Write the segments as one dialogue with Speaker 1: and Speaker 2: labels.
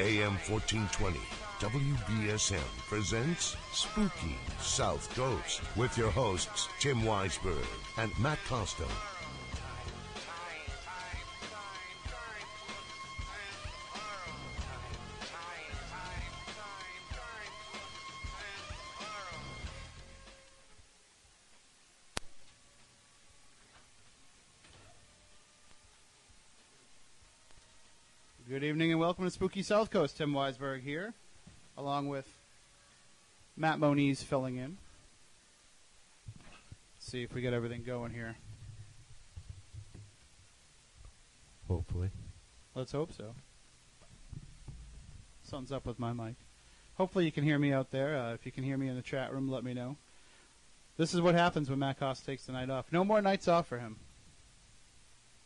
Speaker 1: AM 1420, WBSM presents Spooky South Coast with your hosts, Tim Weisberg and Matt Costa.
Speaker 2: Spooky South Coast. Tim Weisberg here, along with Matt Moniz filling in. Let's see if we get everything going here.
Speaker 3: Hopefully.
Speaker 2: Let's hope so. Something's up with my mic. Hopefully you can hear me out there. Uh, if you can hear me in the chat room, let me know. This is what happens when Matt Cost takes the night off. No more nights off for him.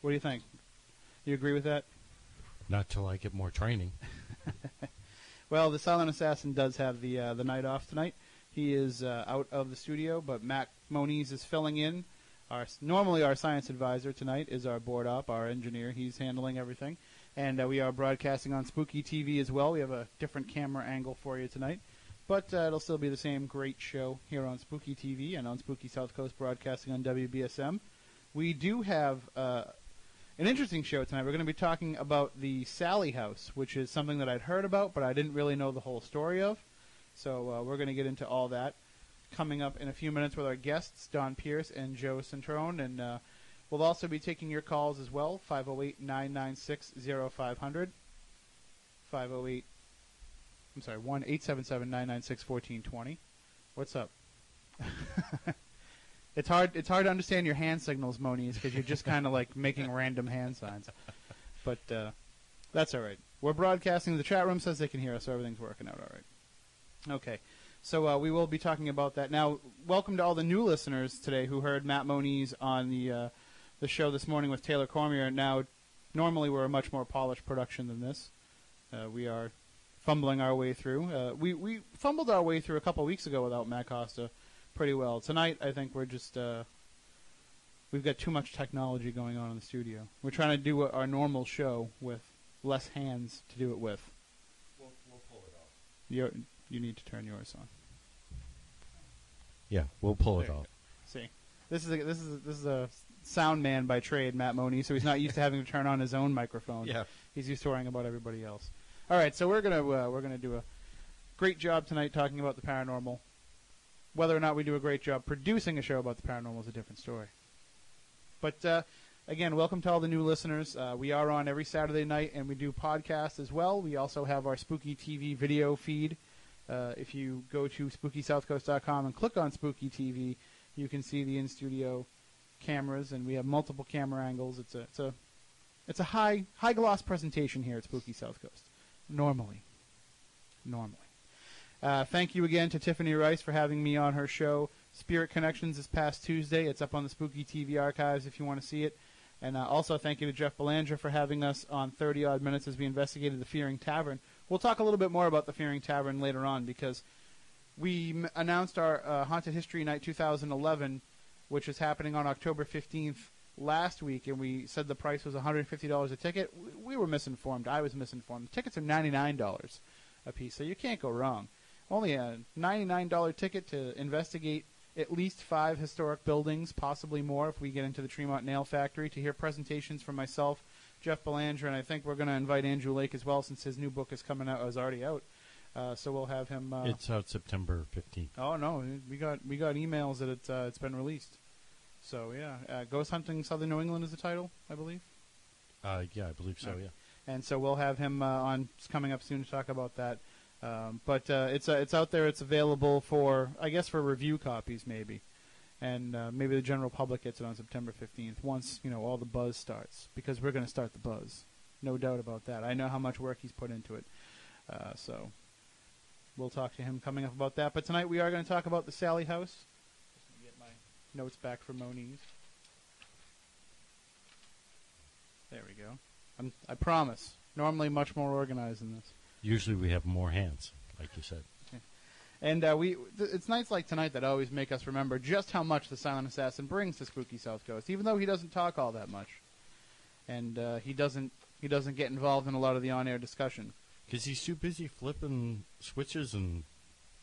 Speaker 2: What do you think? You agree with that?
Speaker 3: Not till I get more training.
Speaker 2: Well, the Silent Assassin does have the uh, the night off tonight. He is uh, out of the studio, but Matt Moniz is filling in. Our normally our science advisor tonight is our board op, our engineer. He's handling everything, and uh, we are broadcasting on Spooky TV as well. We have a different camera angle for you tonight, but uh, it'll still be the same great show here on Spooky TV and on Spooky South Coast Broadcasting on WBSM. We do have uh, an interesting show tonight. We're going to be talking about the Sallie House, which is something that I'd heard about, but I didn't really know the whole story of. So uh, we're going to get into all that coming up in a few minutes with our guests, Dawn Pierce and Joe Cetrone. And uh, we'll also be taking your calls as well, 508 996 0500. 508, I'm sorry, 1 877 996 1420. What's up? It's hard. It's hard to understand your hand signals, Moniz, because you're just kind of like making random hand signs. But uh, that's all right. We're broadcasting. The chat room says they can hear us, so everything's working out all right. Okay, so uh, we will be talking about that now. Welcome to all the new listeners today who heard Matt Moniz on the uh, the show this morning with Taylor Cormier. Now, normally we're a much more polished production than this. Uh, we are fumbling our way through. Uh, we we fumbled our way through a couple weeks ago without Matt Costa pretty well. Tonight, I think we're just uh, we've got too much technology going on in the studio. We're trying to do our normal show with less hands to do it with.
Speaker 3: We'll, we'll pull it off.
Speaker 2: You you need to turn yours on.
Speaker 3: Yeah, we'll pull it
Speaker 2: There you
Speaker 3: off.
Speaker 2: See, this is a, this is a, this is a sound man by trade, Matt Money. So he's not used to having to turn on his own microphone.
Speaker 3: Yeah.
Speaker 2: he's used to worrying about everybody else. All right, so we're gonna uh, we're gonna do a great job tonight talking about the paranormal. Whether or not we do a great job producing a show about the paranormal is a different story. But uh, again, welcome to all the new listeners. Uh, we are on every Saturday night, and we do podcasts as well. We also have our Spooky TV video feed. Uh, if you go to SpookySouthCoast.com and click on Spooky TV, you can see the in-studio cameras, and we have multiple camera angles. It's a it's a it's a high high gloss presentation here at Spooky South Coast. Normally, normally. Uh, thank you again to Tiffany Rice for having me on her show, Spirit Connections, this past Tuesday. It's up on the Spooky TV archives if you want to see it. And uh, also thank you to Jeff Belanger for having us on 30 odd minutes as we investigated the Fearing Tavern. We'll talk a little bit more about the Fearing Tavern later on because we m- announced our uh, Haunted History Night 2011, which is happening on October 15th last week, and we said the price was $150 a ticket. We were misinformed. I was misinformed. The tickets are $99 a piece, so you can't go wrong. Only a $99 ticket to investigate at least five historic buildings, possibly more if we get into the Tremont Nail Factory, to hear presentations from myself, Jeff Belanger, and I think we're going to invite Andrew Lake as well since his new book is coming out, is already out. Uh, so we'll have him. Uh,
Speaker 3: It's out September 15th.
Speaker 2: Oh no, we got we got emails that it's uh, it's been released. So yeah, uh, Ghost Hunting Southern New England is the title, I believe.
Speaker 3: Uh, yeah, I believe so,
Speaker 2: Okay.
Speaker 3: yeah.
Speaker 2: And so we'll have him uh, on coming up soon to talk about that. Um, but uh, it's uh, it's out there. It's available for I guess for review copies maybe, and uh, maybe the general public gets it on September fifteenth once you know all the buzz starts because we're going to start the buzz, no doubt about that. I know how much work he's put into it, uh, so we'll talk to him coming up about that. But tonight we are going to talk about the Sallie House. Just get my notes back from Moniz. There we go. I'm, I promise. Normally much more organized than this.
Speaker 3: Usually we have more hands, like you said.
Speaker 2: And uh, we, th- it's nights like tonight that always make us remember just how much the Silent Assassin brings to Spooky South Coast, even though he doesn't talk all that much, and uh, he doesn't he doesn't get involved in a lot of the on-air discussion.
Speaker 3: Because he's too busy flipping switches and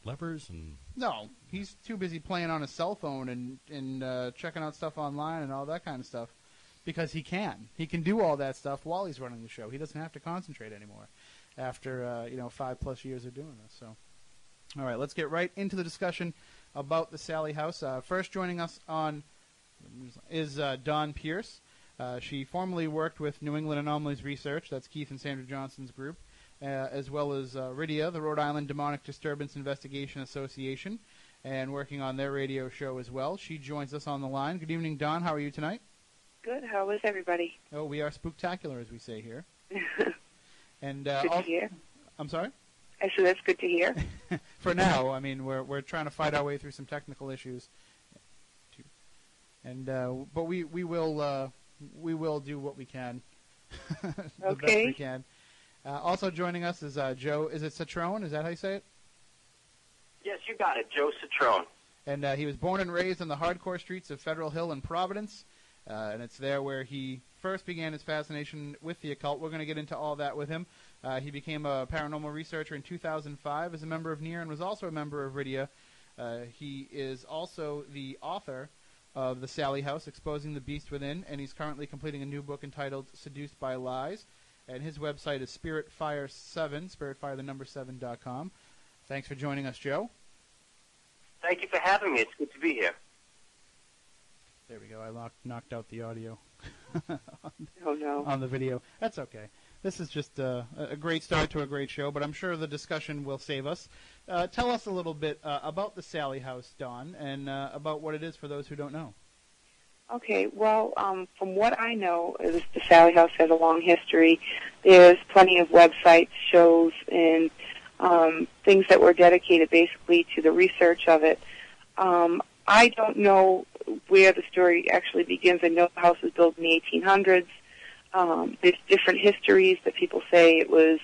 Speaker 3: levers and.
Speaker 2: No, he's too busy playing on his cell phone and and uh, checking out stuff online and all that kind of stuff. Because he can, he can do all that stuff while he's running the show. He doesn't have to concentrate anymore after uh, you know five plus years of doing this. So, all right, let's get right into the discussion about the Sallie House. Uh, first, joining us on is uh, Dawn Pierce. Uh, she formerly worked with New England Anomalies Research, that's Keith and Sandra Johnson's group, uh, as well as uh, RIDIA, the Rhode Island Demonic Disturbance Investigation Association, and working on their radio show as well. She joins us on the line. Good evening, Dawn. How are you tonight?
Speaker 4: Good. How is everybody?
Speaker 2: Oh, we are spooktacular, as we say here. And uh,
Speaker 4: good to hear.
Speaker 2: I'm sorry.
Speaker 4: I said that's good to hear.
Speaker 2: For now, I mean, we're we're trying to fight our way through some technical issues, and uh, but we we will uh, we will do what we can, the best
Speaker 4: Okay.
Speaker 2: we can. Uh, also joining us is uh, Joe. Is it Cetrone? Is that how you say it?
Speaker 5: Yes, you got it, Joe Cetrone.
Speaker 2: And uh, he was born and raised on the hardcore streets of Federal Hill in Providence. Uh, and it's there where he first began his fascination with the occult. We're going to get into all that with him. Uh, he became a paranormal researcher in 2005 as a member of NEAR and was also a member of RIDIA. Uh, he is also the author of The Sallie House, Exposing the Beast Within, and he's currently completing a new book entitled Seduced by Lies. And his website is spiritfire7, spiritfire the number 7.com. Thanks for joining us, Joe.
Speaker 5: Thank you for having me. It's good to be here.
Speaker 2: There we go. I locked, knocked out the audio
Speaker 4: Oh no.
Speaker 2: on the video. That's okay. This is just uh, a a great start to a great show, but I'm sure the discussion will save us. Uh, tell us a little bit uh, about the Sallie House, Dawn, and uh, about what it is for those who don't know.
Speaker 4: Okay. Well, um, from what I know, is the Sally House has a long history. There's plenty of websites, shows, and um, things that were dedicated basically to the research of it. Um, I don't know where the story actually begins. I know the house was built in the 1800s. Um, there's different histories that people say it was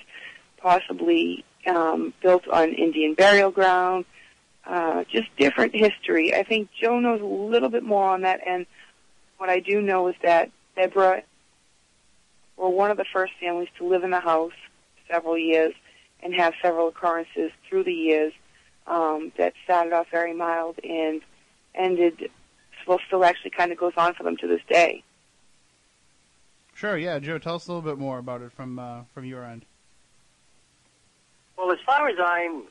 Speaker 4: possibly um, built on Indian burial ground. Uh, just different history. I think Joe knows a little bit more on that. And what I do know is that Deborah were one of the first families to live in the house several years and have several occurrences through the years um, that started off very mild and ended, well, still actually kind of goes on for them to this day.
Speaker 2: Sure, yeah, Joe. Tell us a little bit more about it from uh, from your end.
Speaker 5: Well, as far as I'm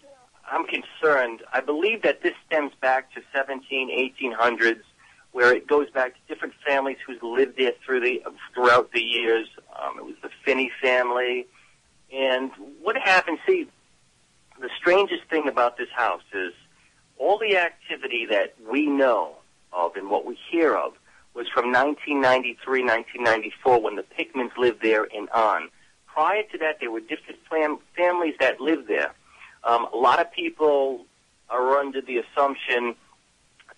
Speaker 5: I'm concerned, I believe that this stems back to 17, 1800s, where it goes back to different families who's lived there through the throughout the years. Um, it was the Finney family, and what happened? See, the strangest thing about this house is all the activity that we know of and what we hear of was from 1993, 1994, when the Pickmans lived there and on. Prior to that, there were different fam- families that lived there. Um, a lot of people are under the assumption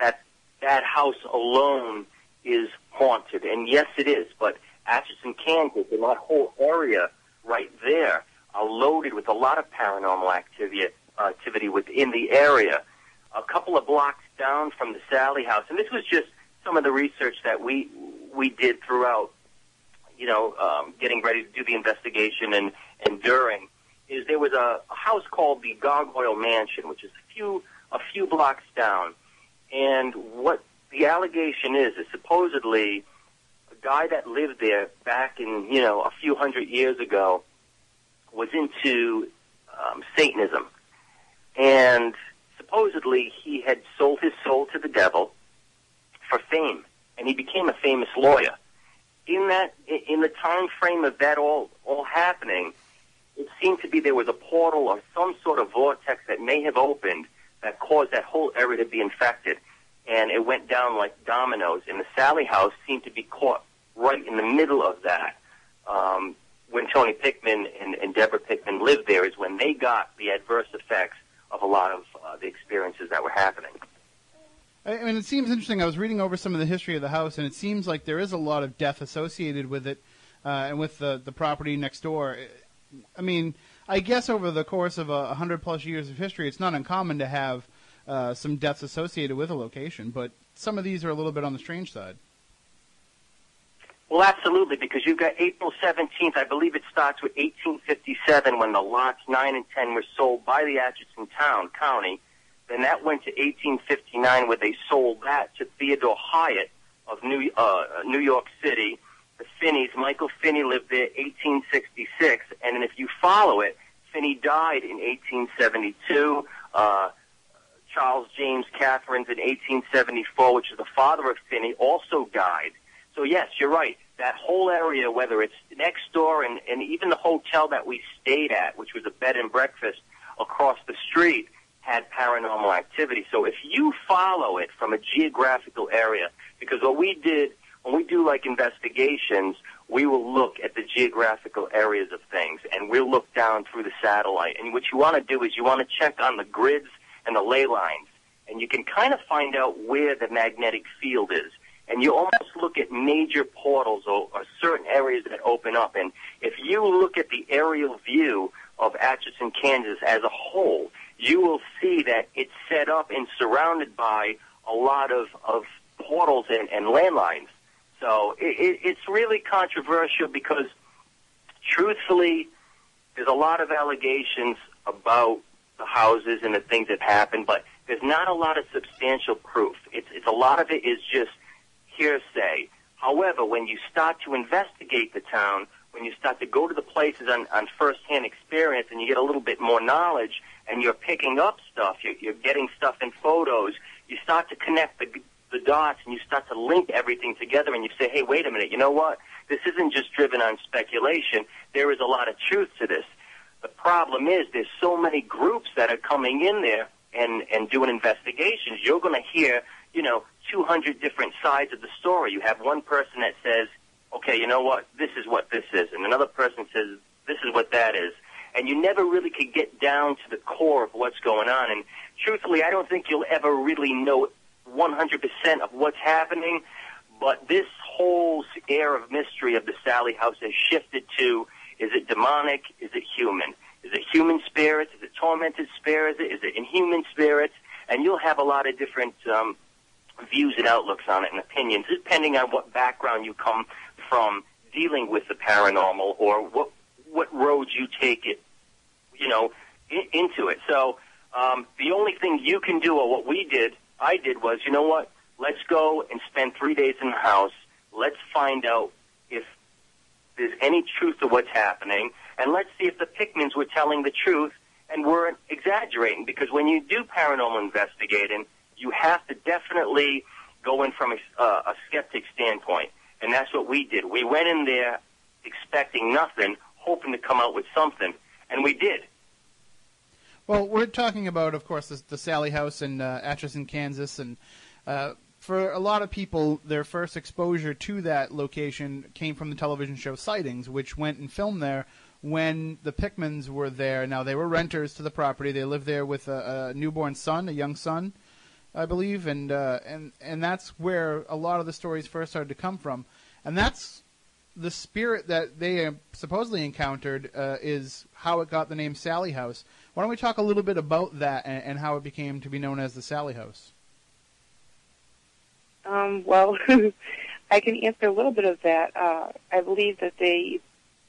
Speaker 5: that that house alone is haunted, and yes, it is. But Atchison, Kansas, and that whole area right there are loaded with a lot of paranormal activity, activity within the area. A couple of blocks down from the Sallie House, and this was just some of the research that we we did throughout, you know, um, getting ready to do the investigation and and during, is there was a, a house called the Gargoyle Mansion, which is a few a few blocks down, and what the allegation is is supposedly a guy that lived there back in you know a few hundred years ago was into um, Satanism, and supposedly he had sold his soul to the devil for fame, and he became a famous lawyer. In that, in the time frame of that all all happening, it seemed to be there was a portal or some sort of vortex that may have opened that caused that whole area to be infected, and it went down like dominoes. And the Sallie House seemed to be caught right in the middle of that. Um, when Tony Pickman and, and Deborah Pickman lived there, is when they got the adverse effects of a lot of uh, the experiences that were happening.
Speaker 2: I mean, it seems interesting. I was reading over some of the history of the house, and it seems like there is a lot of death associated with it, uh, and with the the property next door. I mean, I guess over the course of a hundred plus years of history, it's not uncommon to have uh, some deaths associated with a location, but some of these are a little bit on the strange side.
Speaker 5: Well, absolutely, because you've got April 17th. I believe it starts with 1857 when the lots 9 and 10 were sold by the Atchison Town County. Then that went to 1859 where they sold that to Theodore Hyatt of New, uh, New York City. The Finneys, Michael Finney lived there 1866. And then if you follow it, Finney died in 1872. Uh, Charles James Catherines in 1874, which is the father of Finney, also died. So yes, you're right. That whole area, whether it's next door and, and even the hotel that we stayed at, which was a bed and breakfast across the street, had paranormal activity. So if you follow it from a geographical area, because what we did when we do like investigations, we will look at the geographical areas of things and we'll look down through the satellite. And what you want to do is you want to check on the grids and the ley lines and you can kind of find out where the magnetic field is. And you almost look at major portals or, or certain areas that open up. And if you look at the aerial view of Atchison, Kansas as a whole, you will see that it's set up and surrounded by a lot of, of portals and, and landlines. So it, it, it's really controversial because, truthfully, there's a lot of allegations about the houses and the things that happened, but there's not a lot of substantial proof. It's, it's a lot of it is just hearsay. However, when you start to investigate the town, when you start to go to the places on, on first-hand experience and you get a little bit more knowledge and you're picking up stuff, you're, you're getting stuff in photos, you start to connect the, the dots and you start to link everything together and you say, hey, wait a minute, you know what? This isn't just driven on speculation. There is a lot of truth to this. The problem is there's so many groups that are coming in there and, and doing investigations. You're going to hear, you know, 200 different sides of the story. You have one person that says, okay, you know what? This is what this is. And another person says, this is what that is. And you never really could get down to the core of what's going on. And truthfully, I don't think you'll ever really know 100% of what's happening, but this whole air of mystery of the Sallie House has shifted to, is it demonic? Is it human? Is it human spirits? Is it tormented spirits? Is it inhuman spirits? And you'll have a lot of different um, views and outlooks on it and opinions, depending on what background you come from dealing with the paranormal or what what road you take it, you know, in, into it. So um, the only thing you can do, or what we did, I did was, you know what? Let's go and spend three days in the house. Let's find out if there's any truth to what's happening, and let's see if the Pickmans were telling the truth and weren't exaggerating. Because when you do paranormal investigating, you have to definitely go in from a, uh, a skeptic standpoint, and that's what we did. We went in there expecting nothing, hoping to come out with something, and we did.
Speaker 2: Well, we're talking about, of course, the, the Sallie House in uh, Atchison, Kansas, and uh, for a lot of people, their first exposure to that location came from the television show Sightings, which went and filmed there when the Pickmans were there. Now, they were renters to the property. They lived there with a, a newborn son, a young son, I believe, and uh, and and that's where a lot of the stories first started to come from, and that's the spirit that they supposedly encountered uh, is how it got the name Sallie House. Why don't we talk a little bit about that and, and how it became to be known as the Sallie House?
Speaker 4: Um, well, I can answer a little bit of that. Uh, I believe that they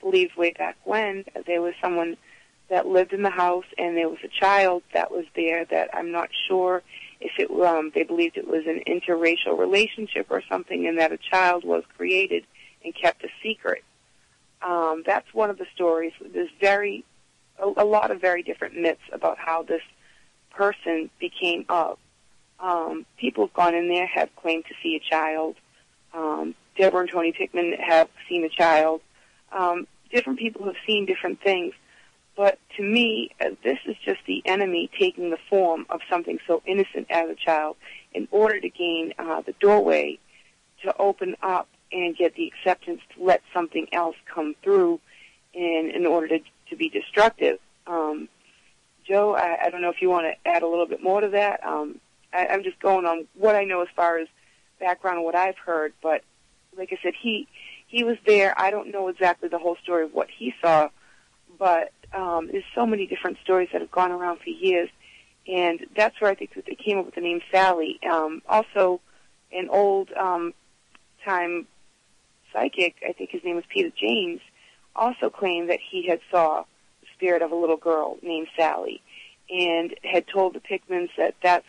Speaker 4: believed way back when there was someone that lived in the house and there was a child that was there that I'm not sure if it um, they believed it was an interracial relationship or something and that a child was created and kept a secret. Um, that's one of the stories. There's very a, a lot of very different myths about how this person became up. Um, people have gone in there, have claimed to see a child. Um, Deborah and Tony Pickman have seen a child. Um, different people have seen different things. But to me, uh, this is just the enemy taking the form of something so innocent as a child in order to gain uh, the doorway to open up and get the acceptance to let something else come through in, in order to, to be destructive. Um, Joe, I, I don't know if you want to add a little bit more to that. Um, I, I'm just going on what I know as far as background and what I've heard, but like I said, he he was there. I don't know exactly the whole story of what he saw, but um, there's so many different stories that have gone around for years, and that's where I think that they came up with the name Sallie. Um, also, an old um, time psychic, I think his name was Peter James, also claimed that he had saw the spirit of a little girl named Sally, and had told the Pickmans that that's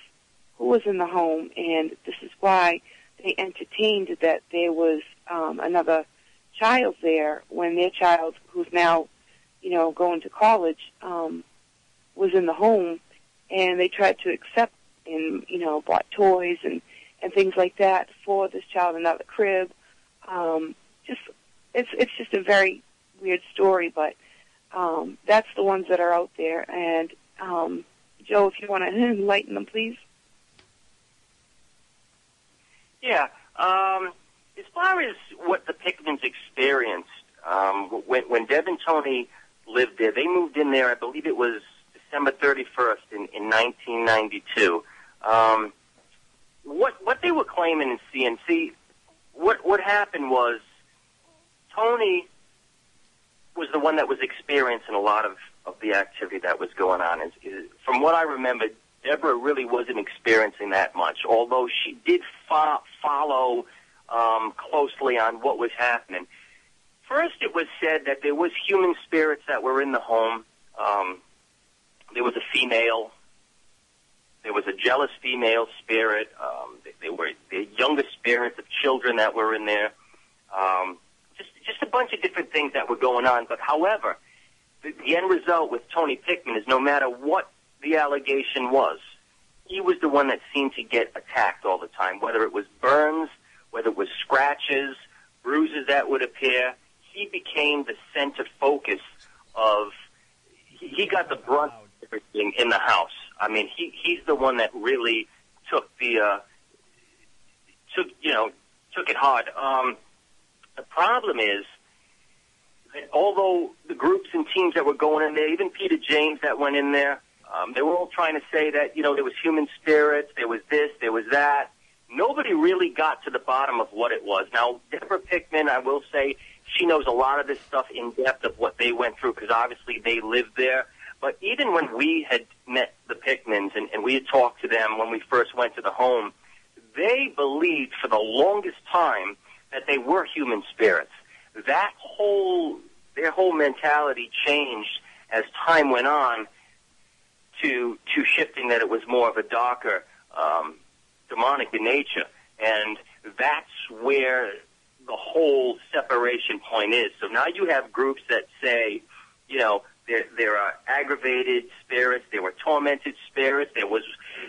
Speaker 4: who was in the home, and this is why they entertained that there was um, another child there when their child, who's now, you know, going to college, um, was in the home, and they tried to accept and you know bought toys and and things like that for this child, another crib. Um, just it's it's just a very weird story, but um, that's the ones that are out there. And um, Joe, if you want to enlighten them, please.
Speaker 5: Yeah. Um, as far as what the Pickmans experienced, um, when, when Deb and Tony lived there, they moved in there, I believe it was December 31st in, in 1992. Um, what, what they were claiming in CNC, what, what happened was Tony was the one that was experiencing a lot of, of the activity that was going on. Is, is, from what I remember, Deborah really wasn't experiencing that much, although she did fo- follow um, closely on what was happening. First, it was said that there was human spirits that were in the home. Um, there was a female. There was a jealous female spirit. Um, there were the younger spirits of children that were in there. Um, just just a bunch of different things that were going on. But however, the, the end result with Tony Pickman is no matter what the allegation was, he was the one that seemed to get attacked all the time, whether it was burns, whether it was scratches, bruises that would appear. He became the center focus of. He, he got the brunt of everything in the house. I mean, he he's the one that really took the uh, took you know took it hard. Um, the problem is that although the groups and teams that were going in there, even Peter James that went in there, um, they were all trying to say that you know there was human spirits, there was this, there was that. Nobody really got to the bottom of what it was. Now, Deborah Pickman, I will say, she knows a lot of this stuff in depth of what they went through because obviously they lived there. But even when we had met the Pickmans and, and we had talked to them when we first went to the home, they believed for the longest time that they were human spirits. That whole their whole mentality changed as time went on to to shifting that it was more of a darker um, demonic in nature, and that's where the whole separation point is. So now you have groups that say, you know, there there are aggravated spirits, there were tormented spirits. There was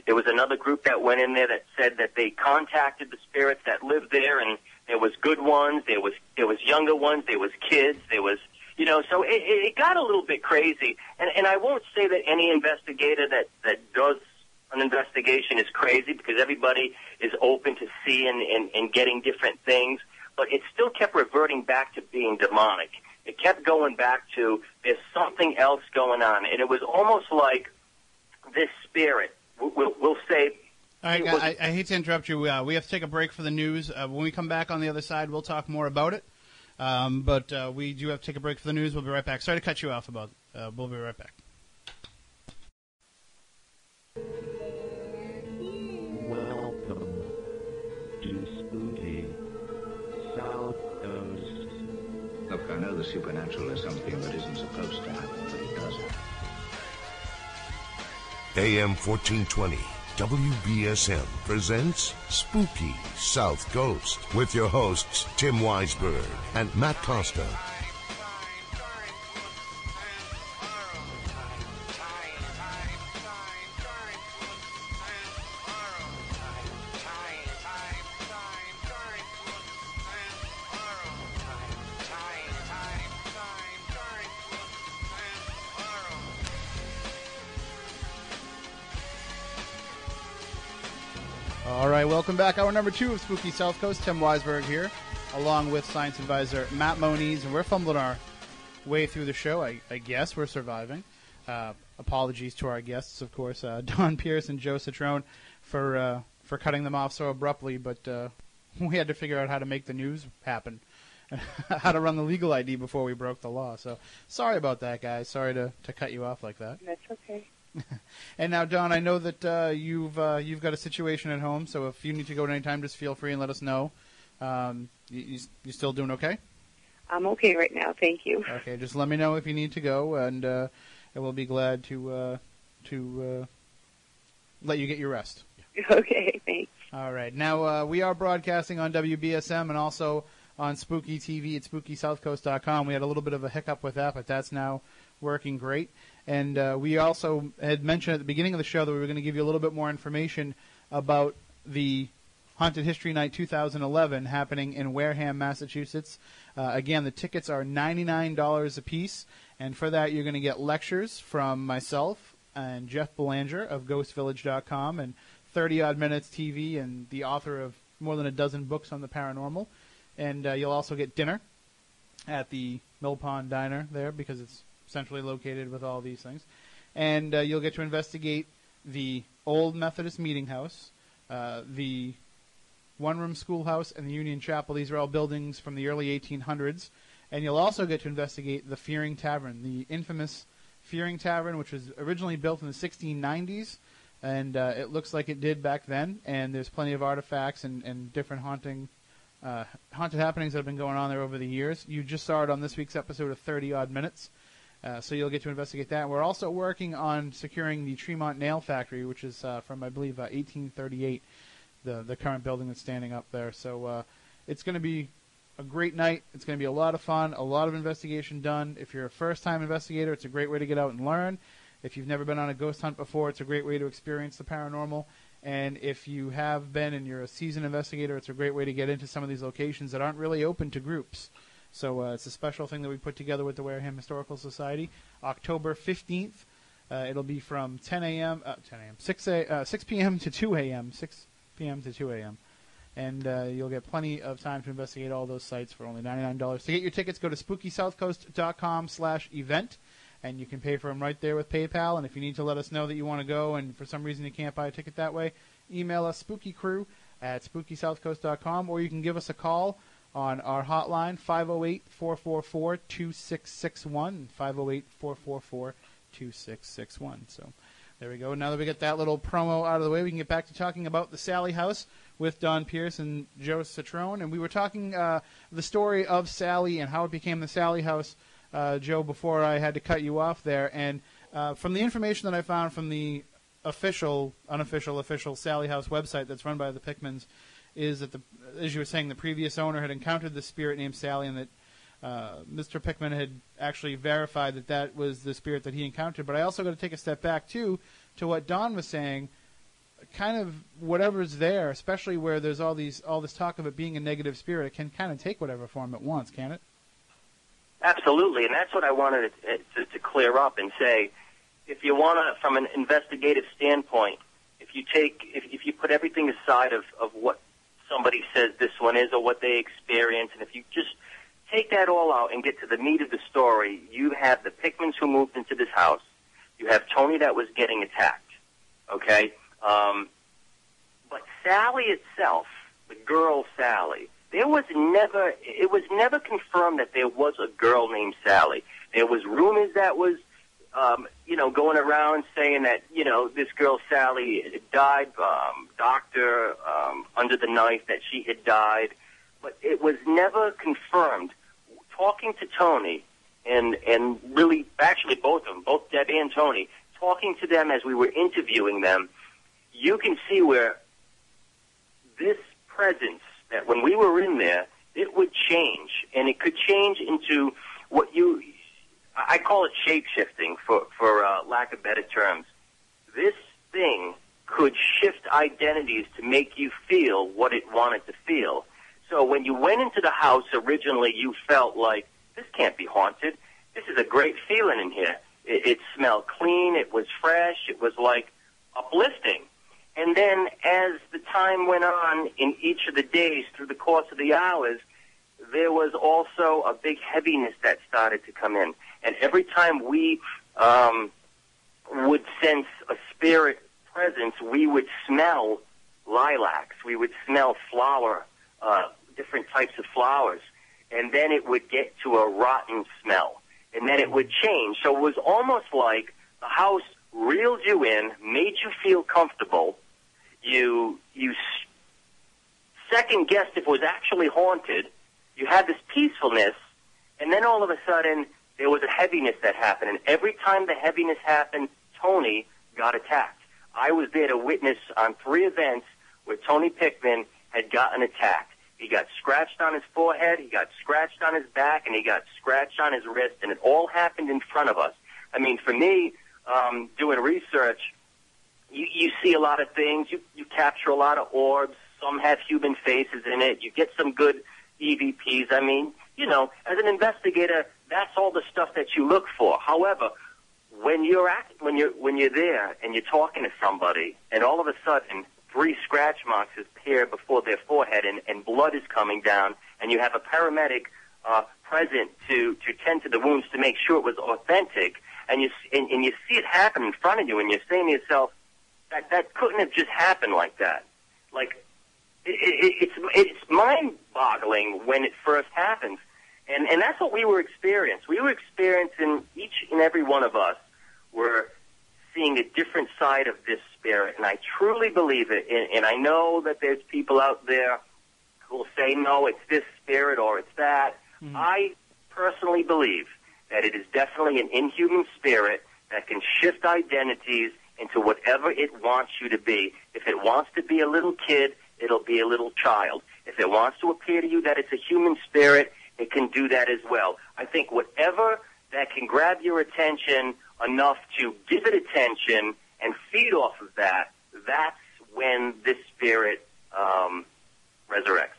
Speaker 5: there was another group that went in there that said that they contacted the spirits that lived there, and there was good ones, there was there was younger ones, there was kids, there was you know. So it, it got a little bit crazy, and and I won't say that any investigator that that does an investigation is crazy because everybody is open to seeing and, and getting different things, but it still kept reverting back to being demonic. It kept going back to there's something else going on, and it was almost like this spirit. We'll, we'll say
Speaker 2: All right, I, I hate to interrupt you. Uh, we have to take a break for the news. Uh, when we come back on the other side, we'll talk more about it. Um, but uh, we do have to take a break for the news. We'll be right back. Sorry to cut you off about. Uh, we'll be right back.
Speaker 6: I know the supernatural is something that isn't supposed to happen, but it does.
Speaker 1: AM 1420 WBSM presents Spooky South Coast with your hosts Tim Weisberg and Matt Costa.
Speaker 2: Back. Hour number two of Spooky South Coast. Tim Weisberg here, along with science advisor Matt Moniz, and we're fumbling our way through the show. I, I guess we're surviving. Uh, apologies to our guests, of course, uh, Dawn Pierce and Joe Cetrone, for uh, for cutting them off so abruptly. But uh, we had to figure out how to make the news happen, how to run the legal ID before we broke the law. So sorry about that, guys. Sorry to, to cut you off like that.
Speaker 4: That's okay.
Speaker 2: And now, Dawn, I know that uh, you've uh, you've got a situation at home, so if you need to go at any time, just feel free and let us know. Um, you, you, you still doing okay?
Speaker 4: I'm okay right now. Thank you.
Speaker 2: Okay, just let me know if you need to go, and uh, and we'll be glad to uh, to uh, let you get your rest.
Speaker 4: Okay, thanks.
Speaker 2: All right. Now uh, we are broadcasting on WBSM and also on Spooky TV at SpookySouthCoast.com. We had a little bit of a hiccup with that, but that's now working great. And uh, we also had mentioned at the beginning of the show that we were going to give you a little bit more information about the Haunted History Night 2011 happening in Wareham, Massachusetts. Uh, again, the tickets are $99 a piece, and for that you're going to get lectures from myself and Jeff Belanger of GhostVillage.com and 30 odd minutes TV and the author of more than a dozen books on the paranormal. And uh, you'll also get dinner at the Mill Pond Diner there because it's centrally located with all these things. And uh, you'll get to investigate the old Methodist Meeting House, uh, the one room schoolhouse, and the Union Chapel. These are all buildings from the early 1800s. And you'll also get to investigate the Fearing Tavern, the infamous Fearing Tavern, which was originally built in the 1690s and uh, it looks like it did back then. And there's plenty of artifacts and, and different haunting, uh, haunted happenings that have been going on there over the years. You just saw it on this week's episode of 30 Odd Minutes, uh, so you'll get to investigate that. We're also working on securing the Tremont Nail Factory, which is uh, from I believe 1838, the the current building that's standing up there. So uh, it's going to be a great night. It's going to be a lot of fun, a lot of investigation done. If you're a first-time investigator, it's a great way to get out and learn. If you've never been on a ghost hunt before, it's a great way to experience the paranormal. And if you have been and you're a seasoned investigator, it's a great way to get into some of these locations that aren't really open to groups. So uh, it's a special thing that we put together with the Wareham Historical Society. October 15th, uh, it'll be from 10 a.m. Uh, 10 a.m. 6 a, uh, 6 p.m. to 2 a.m. 6 p.m. to 2 a.m. And uh, you'll get plenty of time to investigate all those sites for only $99. To get your tickets, go to SpookySouthCoast.com slash event and you can pay for them right there with PayPal. And if you need to let us know that you want to go and for some reason you can't buy a ticket that way, email us spookycrew at spookysouthcoast.com or you can give us a call on our hotline 508-444-2661 508-444-2661 so there we go. Now that we get that little promo out of the way we can get back to talking about the sallie house with dawn pierce and joe cetrone. And we were talking uh, the story of sally and how it became the sally house uh, Joe, before I had to cut you off there. And uh, from the information that I found from the official, unofficial, official Sallie House website that's run by the Pickmans, is that the, as you were saying, the previous owner had encountered the spirit named Sally, and that uh, Mr. Pickman had actually verified that that was the spirit that he encountered. But I also got to take a step back too to what Dawn was saying. Kind of whatever's there, especially where there's all these all this talk of it being a negative spirit, it can kind of take whatever form it wants, can it?
Speaker 5: Absolutely, and that's what I wanted to, to, to clear up and say. If you want to, from an investigative standpoint, if you take, if, if you put everything aside of, of what somebody says this one is or what they experience, and if you just take that all out and get to the meat of the story, you have the Pickmans who moved into this house. You have Tony that was getting attacked. Okay, um, but Sally itself, the girl Sally, there was never it was never confirmed that there was a girl named Sally. There was rumors that was um, you know going around saying that you know this girl Sally died, um, doctor um, under the knife that she had died, but it was never confirmed. Talking to Tony and and really actually both of them, both Deb and Tony, talking to them as we were interviewing them, you can see where this presence that when we were in there, it would change, and it could change into what you I call it shape shifting for for uh, lack of better terms. This thing could shift identities to make you feel what it wanted to feel. So when you went into the house originally, you felt like this can't be haunted. This is a great feeling in here. It, it smelled clean. It was fresh. It was like uplifting. And then as the time went on in each of the days through the course of the hours, there was also a big heaviness that started to come in. And every time we um, would sense a spirit presence, we would smell lilacs. We would smell flower, uh, different types of flowers. And then it would get to a rotten smell. And then it would change. So it was almost like the house reeled you in, made you feel comfortable, you you second guessed if it was actually haunted. You had this peacefulness, and then all of a sudden there was a heaviness that happened. And every time the heaviness happened, Tony got attacked. I was there to witness on three events where Tony Pickman had gotten attacked. He got scratched on his forehead, he got scratched on his back, and he got scratched on his wrist, and it all happened in front of us. I mean, for me, um, doing research, you, you see a lot of things. You, you capture a lot of orbs. Some have human faces in it. You get some good EVPs. I mean, you know, as an investigator, that's all the stuff that you look for. However, when you're at, when you're when you're there and you're talking to somebody, and all of a sudden three scratch marks appear before their forehead, and, and blood is coming down, and you have a paramedic uh, present to to tend to the wounds to make sure it was authentic, and you and, and you see it happen in front of you, and you're saying to yourself, that that couldn't have just happened like that. Like it, it, it's it's mind-boggling when it first happens, and and that's what we were experiencing. We were experiencing each and every one of us were seeing a different side of this spirit, and I truly believe it. And, and I know that there's people out there who will say, "No, it's this spirit or it's that."
Speaker 2: Mhm.
Speaker 5: I personally believe that it is definitely an inhuman spirit that can shift identities into whatever it wants you to be. If it wants to be a little kid, it'll be a little child. If it wants to appear to you that it's a human spirit, it can do that as well. I think whatever that can grab your attention enough to give it attention and feed off of that, that's when this spirit um, resurrects.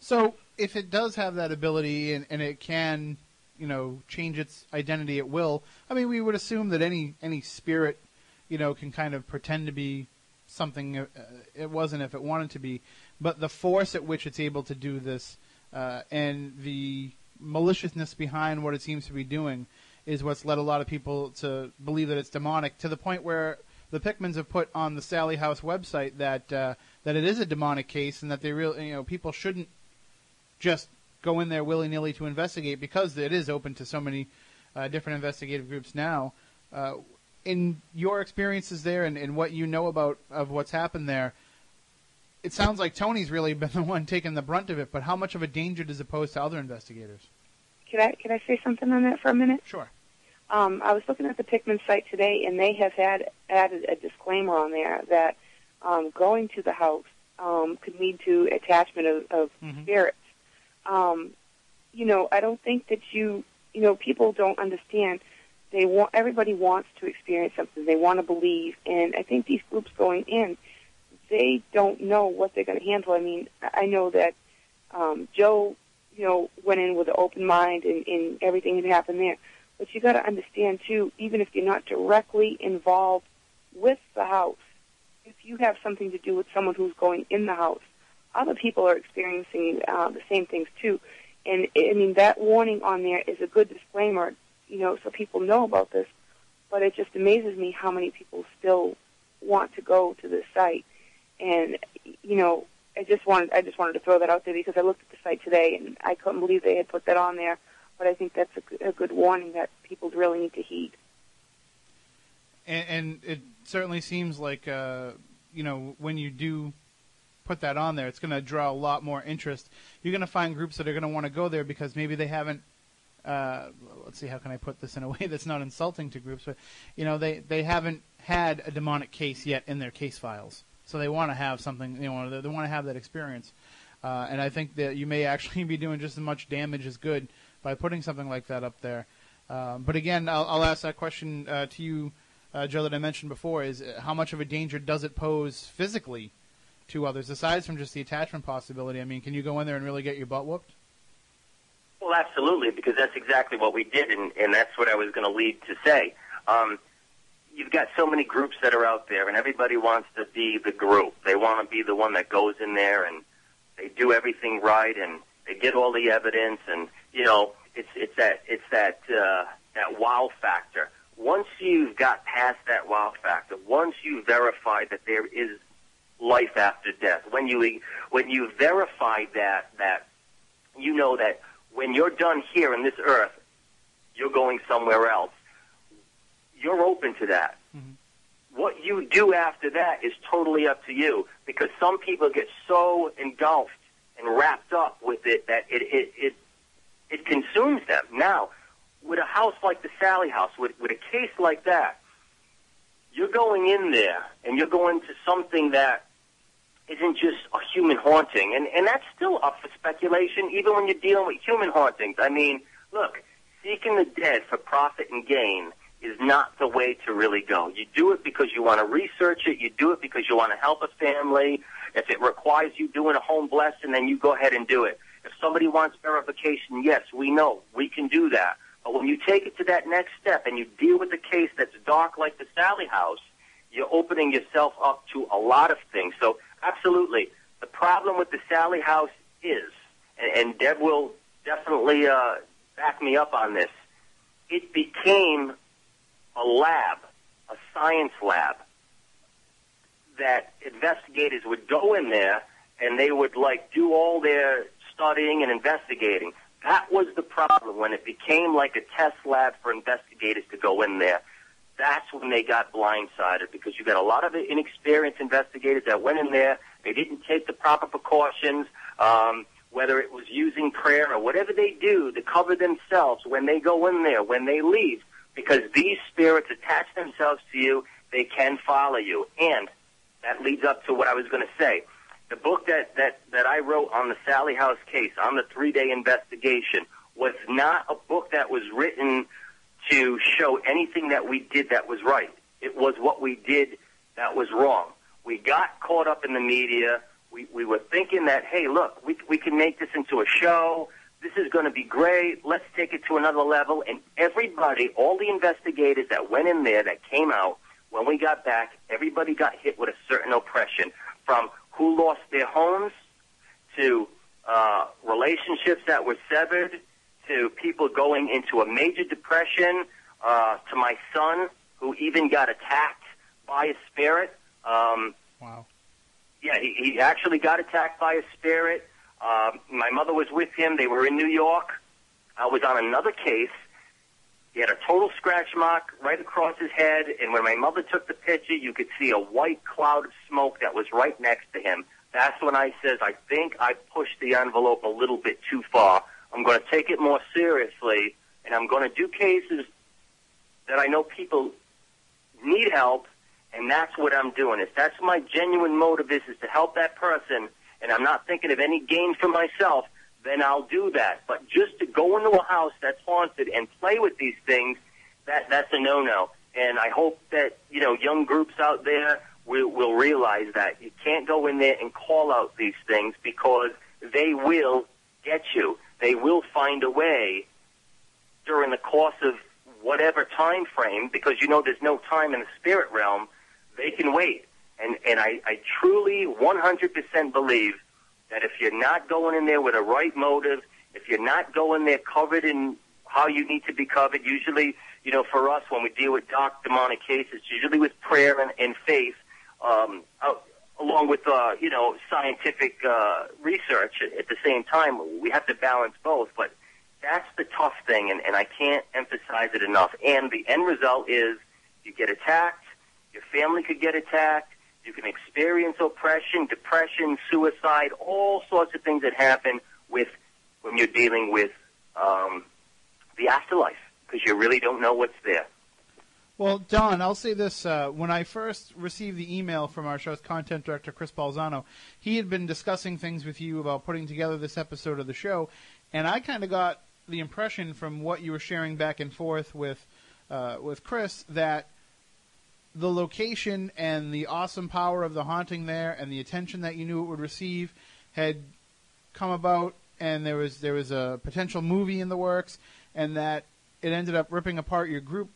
Speaker 2: So if it does have that ability and, and it can, you know, change its identity at will, I mean, we would assume that any any spirit, you know, can kind of pretend to be something uh, it wasn't if it wanted to be. But the force at which it's able to do this uh, and the maliciousness behind what it seems to be doing is what's led a lot of people to believe that it's demonic to the point where the Pickmans have put on the Sallie House website that uh, that it is a demonic case and that they really you know people shouldn't just go in there willy nilly to investigate because it is open to so many uh, different investigative groups now. Uh, in your experiences there and, and what you know about of what's happened there, it sounds like Tony's really been the one taking the brunt of it. But how much of a danger does it pose to other investigators?
Speaker 4: Can I can I say something on that for a minute?
Speaker 2: Sure.
Speaker 4: Um, I was looking at the Pickman site today, and they have had added a disclaimer on there that um, going to the house um, could lead to attachment of, of
Speaker 2: Mhm.
Speaker 4: spirits. Um, you know, I don't think that you, you know, people don't understand. They want everybody wants to experience something. They want to believe, and I think these groups going in, they don't know what they're going to handle. I mean, I know that um, Joe, you know, went in with an open mind, and, and everything had happened there. But you got to understand too, even if you're not directly involved with the house, if you have something to do with someone who's going in the house, other people are experiencing uh, the same things too. And I mean that warning on there is a good disclaimer, you know, so people know about this. But it just amazes me how many people still want to go to this site. And you know, I just wanted I just wanted to throw that out there because I looked at the site today and I couldn't believe they had put that on there. But I think that's a good warning that people really need to heed.
Speaker 2: And, and it certainly seems like uh, you know when you do put that on there, it's going to draw a lot more interest. You're going to find groups that are going to want to go there because maybe they haven't. Uh, let's see, how can I put this in a way that's not insulting to groups? But you know, they they haven't had a demonic case yet in their case files, so they want to have something. You know, they, want to have that experience. Uh, and I think that you may actually be doing just as much damage as good by putting something like that up there. Um, but again, I'll, I'll ask that question uh, to you, uh, Joe, that I mentioned before: is uh, how much of a danger does it pose physically to others, aside from just the attachment possibility? I mean, can you go in there and really get your butt whooped?
Speaker 5: Well, absolutely, because that's exactly what we did, and, and that's what I was going to lead to say. Um, you've got so many groups that are out there, and everybody wants to be the group. They want to be the one that goes in there and they do everything right, and they get all the evidence, and you know, it's it's that it's that uh, that wow factor. Once you've got past that wow factor, once you verify that there is life after death, when you when you verify that that you know that when you're done here in this earth, you're going somewhere else. You're open to that. Mm-hmm. what you do after that is totally up to you because some people get so engulfed and wrapped up with it that it it it, it consumes them. Now, with a house like the Sallie House, with with a case like that, you're going in there and you're going to something that isn't just a human haunting, and and that's still up for speculation, even when you're dealing with human hauntings. I mean, look, seeking the dead for profit and gain is not the way to really go. You do it because you want to research it. You do it because you want to help a family. If it requires you doing a home blessing, then you go ahead and do it. If somebody wants verification, yes, we know we can do that. But when you take it to that next step and you deal with a case that's dark like the Sallie House, you're opening yourself up to a lot of things. So absolutely, the problem with the Sallie House is, and, and Deb will definitely uh, back me up on this. It became a lab, a science lab, that investigators would go in there and they would like do all their studying and investigating. That was the problem when it became like a test lab for investigators to go in there. That's when they got blindsided because you got a lot of inexperienced investigators that went in there. They didn't take the proper precautions, um, whether it was using prayer or whatever they do to cover themselves when they go in there, when they leave because these spirits attach themselves to you, they can follow you. And that leads up to what I was going to say. The book that, that, that I wrote on the Sallie House case, on the three day investigation, was not a book that was written to show anything that we did that was right. It was what we did that was wrong. We got caught up in the media. We, we were thinking that, hey, look, we, we can make this into a show this is going to be great. Let's take it to another level. And everybody, all the investigators that went in there that came out, when we got back, everybody got hit with a certain oppression from who lost their homes to uh, relationships that were severed to people going into a major depression uh, to my son who even got attacked by a spirit. Um,
Speaker 2: wow.
Speaker 5: Yeah, he, he actually got attacked by a spirit. Um, my mother was with him. They were in New York. I was on another case. He had a total scratch mark right across his head, and when my mother took the picture, you could see a white cloud of smoke that was right next to him. That's when I says, I think I pushed the envelope a little bit too far. I'm going to take it more seriously, and I'm going to do cases that I know people need help, and that's what I'm doing. If that's my genuine motive is, is to help that person, and I'm not thinking of any gain for myself, then I'll do that. But just to go into a house that's haunted and play with these things, that that's a no-no. And I hope that you know young groups out there will, will realize that you can't go in there and call out these things because they will get you. They will find a way during the course of whatever time frame, because you know there's no time in the spirit realm. They can wait. And, and I, I truly 100% believe that if you're not going in there with a right motive, if you're not going there covered in how you need to be covered, usually, you know, for us, when we deal with dark demonic cases, usually with prayer and, and faith, um, uh, along with, uh, you know, scientific uh, research at the same time, we have to balance both. But that's the tough thing, and, and I can't emphasize it enough. And the end result is you get attacked, your family could get attacked, you can experience oppression, depression, suicide, all sorts of things that happen with when you're dealing with um, the afterlife because you really don't know what's there.
Speaker 2: Well, Dawn, I'll say this. Uh, when I first received the email from our show's content director, Chris Balzano, he had been discussing things with you about putting together this episode of the show, and I kind of got the impression from what you were sharing back and forth with uh, with Chris that the location and the awesome power of the haunting there and the attention that you knew it would receive had come about and there was there was a potential movie in the works and that it ended up ripping apart your group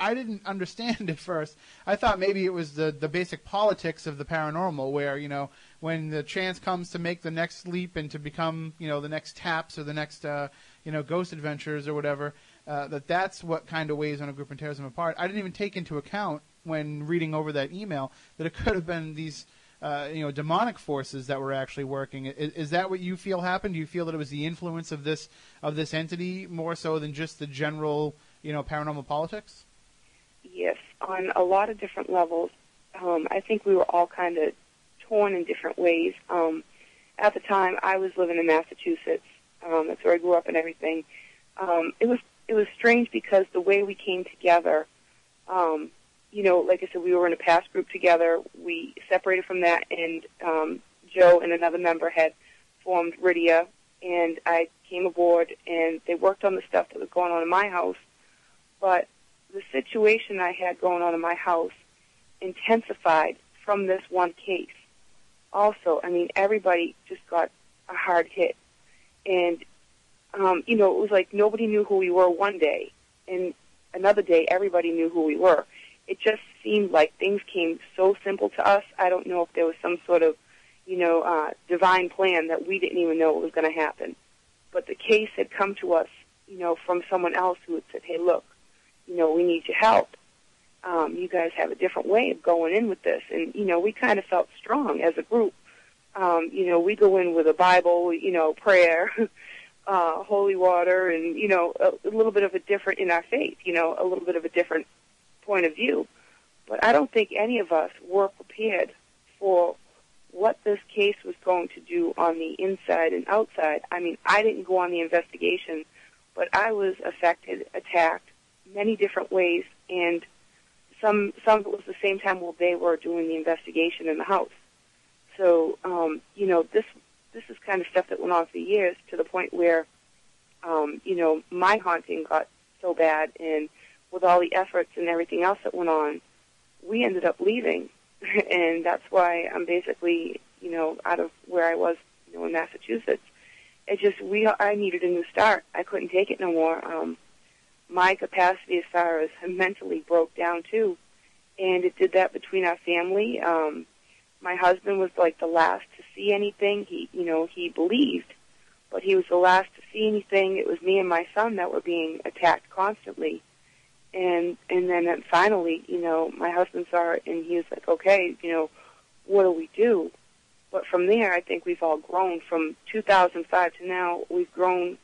Speaker 2: I didn't understand at first. I thought maybe it was the the basic politics of the paranormal, where you know when the chance comes to make the next leap and to become you know the next taps or the next uh, you know ghost adventures or whatever, uh, that that's what kind of weighs on a group and tears them apart. I didn't even take into account when reading over that email that it could have been these uh, you know demonic forces that were actually working. Is, is, that what you feel happened? Do you feel that it was the influence of this of this entity more so than just the general you know paranormal politics?
Speaker 4: Yes, on a lot of different levels. Um, I think we were all kind of torn in different ways. Um, at the time, I was living in Massachusetts. Um, that's where I grew up and everything. Um, it was it was strange because the way we came together, um, you know, like I said, we were in a past group together. We separated from that, and um, Joe and another member had formed Rydia, and I came aboard, and they worked on the stuff that was going on in my house. But the situation I had going on in my house intensified from this one case. Also, I mean, everybody just got a hard hit, and um, you know, it was like nobody knew who we were one day, and another day everybody knew who we were. It just seemed like things came so simple to us. I don't know if there was some sort of, you know, uh, divine plan that we didn't even know what was going to happen. But the case had come to us, you know, from someone else who had said, "Hey, look, you know, we need your help. Um, you guys have a different way of going in with this," and you know, we kind of felt strong as a group. Um, you know, we go in with a Bible, you know, prayer. uh, holy water and, you know, a, a little bit of a different in our faith, you know, a little bit of a different point of view. But I don't think any of us were prepared for what this case was going to do on the inside and outside. I mean, I didn't go on the investigation, but I was affected, attacked many different ways, and some some of it was the same time while they were doing the investigation in the house. So, um, you know, this this is kind of stuff that went on for years to the point where, um, you know, my haunting got so bad, and with all the efforts and everything else that went on, we ended up leaving, and that's why I'm basically, you know, out of where I was, you know, in Massachusetts. It just we I needed a new start. I couldn't take it no more. Um, my capacity as far as mentally broke down too, and it did that between our family. Um, my husband was like the last to see anything. He, you know, he believed, but he was the last to see anything. It was me and my son that were being attacked constantly. And and then finally, you know, my husband saw it and he was like, okay, you know, what do we do? But from there, I think we've all grown. From 2005 to now, we've grown.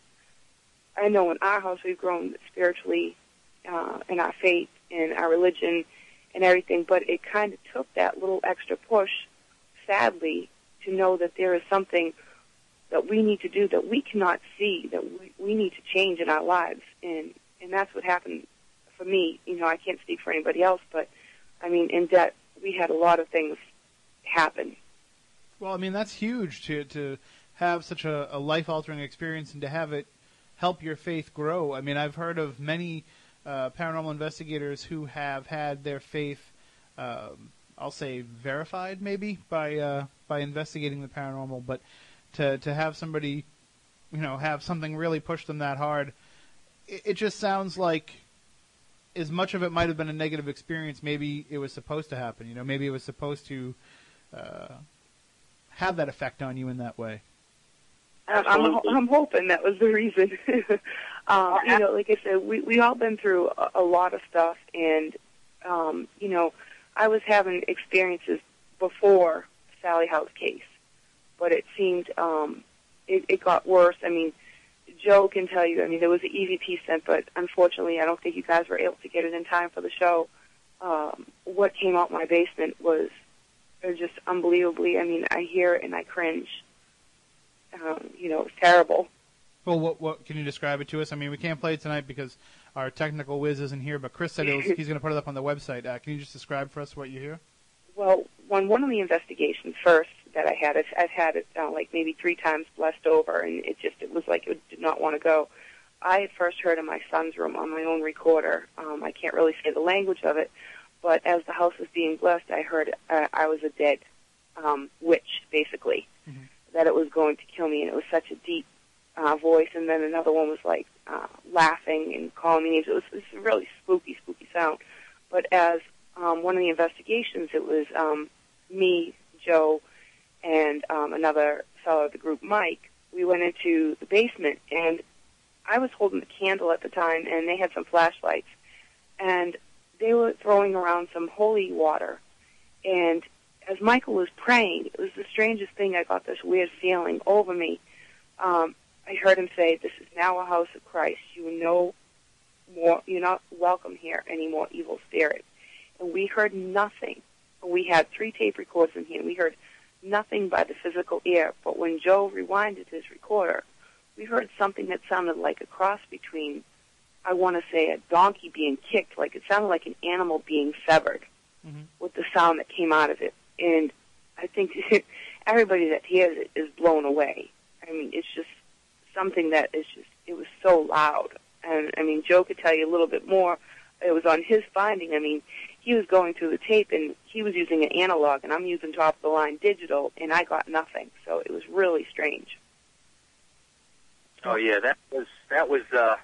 Speaker 4: I know in our house we've grown spiritually, uh, in our faith, in our religion, and everything. But it kind of took that little extra push, sadly, to know that there is something that we need to do that we cannot see that we, we need to change in our lives and and that's what happened for me you know i can't speak for anybody else but i mean in debt we had a lot of things happen
Speaker 2: Well, I mean that's huge to to have such a, a life altering experience and to have it help your faith grow. I mean, I've heard of many uh, paranormal investigators who have had their faith, um, I'll say, verified maybe by uh, by investigating the paranormal. But to to have somebody, you know, have something really push them that hard, it, it just sounds like. As much of it might have been a negative experience, maybe it was supposed to happen. You know, maybe it was supposed to uh, have that effect on you in that way.
Speaker 4: I'm, I'm, I'm hoping that was the reason. um, you know, like I said, we we all been through a, a lot of stuff, and um, you know, I was having experiences before Sallie House case, but it seemed um, it, it got worse. I mean, Joe can tell you. I mean, there was an EVP sent, but unfortunately, I don't think you guys were able to get it in time for the show. Um, what came out my basement was uh, just unbelievably. I mean, I hear it and I cringe. Um, you know, it was terrible.
Speaker 2: Well, what what can you describe it to us? I mean, we can't play it tonight because our technical whiz isn't here. But Chris said it was, he's going to put it up on the website. Uh, can you just describe for us what you hear?
Speaker 4: Well, on one of the investigations first that I had, I've, I've had it uh, like maybe three times blessed over, and it just it was like it did not want to go. I had first heard in my son's room on my own recorder. Um, I can't really say the language of it, but as the house was being blessed, I heard uh, I was a dead um, witch, basically,
Speaker 2: Mhm.
Speaker 4: that it was going to kill me, and it was such a deep uh, voice. And then another one was like uh, laughing and calling me names. It was, it was a really spooky, spooky sound. But as um, one of the investigations, it was um, me, Joe, and um, another fellow of the group, Mike. We went into the basement, and I was holding the candle at the time, and they had some flashlights, and they were throwing around some holy water. And as Michael was praying, it was the strangest thing. I got this weird feeling over me. Um, I heard him say, "This is now a house of Christ. You know more. You're not welcome here any more evil spirits." and we heard nothing. We had three tape recorders in here, we heard nothing by the physical ear. But when Joe rewinded his recorder, we heard something that sounded like a cross between, I want to say, a donkey being kicked, like it sounded like an animal being severed
Speaker 2: Mhm.
Speaker 4: with the sound that came out of it. And I think everybody that hears it is blown away. I mean, it's just something that is just, it was so loud. And I mean, Joe could tell you a little bit more. It was on his finding. I mean, he was going through the tape and he was using an analog and I'm using top of the line digital and I got nothing. So it was really strange.
Speaker 5: Oh yeah, that was that was uh,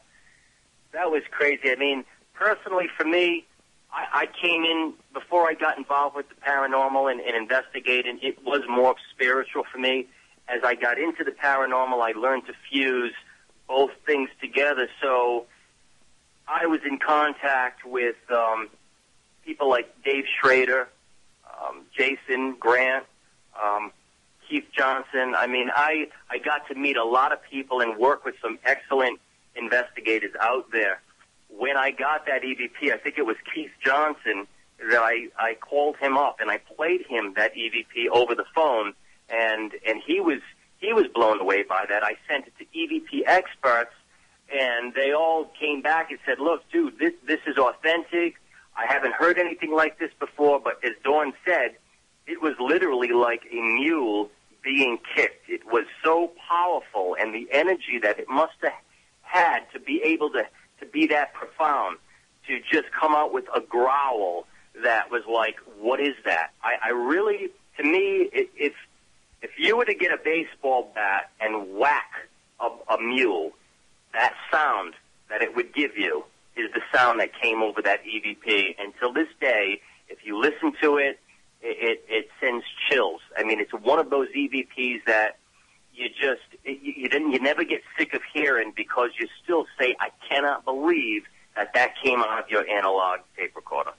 Speaker 5: that was crazy. I mean, personally for me, I, I came in before I got involved with the paranormal and, and investigating. It was more spiritual for me. As I got into the paranormal, I learned to fuse both things together. So I was in contact with um, people like Dave Schrader, um, Jason Grant, um, Keith Johnson. I mean, I I got to meet a lot of people and work with some excellent investigators out there. When I got that EVP, I think it was Keith Johnson that I I called him up and I played him that EVP over the phone, and and he was he was blown away by that. I sent it to EVP experts, and they all came back and said, "Look, dude, this this is authentic. I haven't heard anything like this before." But as Dawn said, it was literally like a mule being kicked. It was so powerful, and the energy that it must have had to be able to to be that profound, to just come out with a growl that was like, "What is that?" I, I really, to me, it, if if you were to get a baseball bat and whack a, a mule, that sound that it would give you is the sound that came over that EVP. Until this day, if you listen to it, it, it, it sends chills. I mean, it's one of those EVPs that you just you, you didn't you never get sick of hearing because you still say, "I cannot believe that that came out of your analog tape recorder."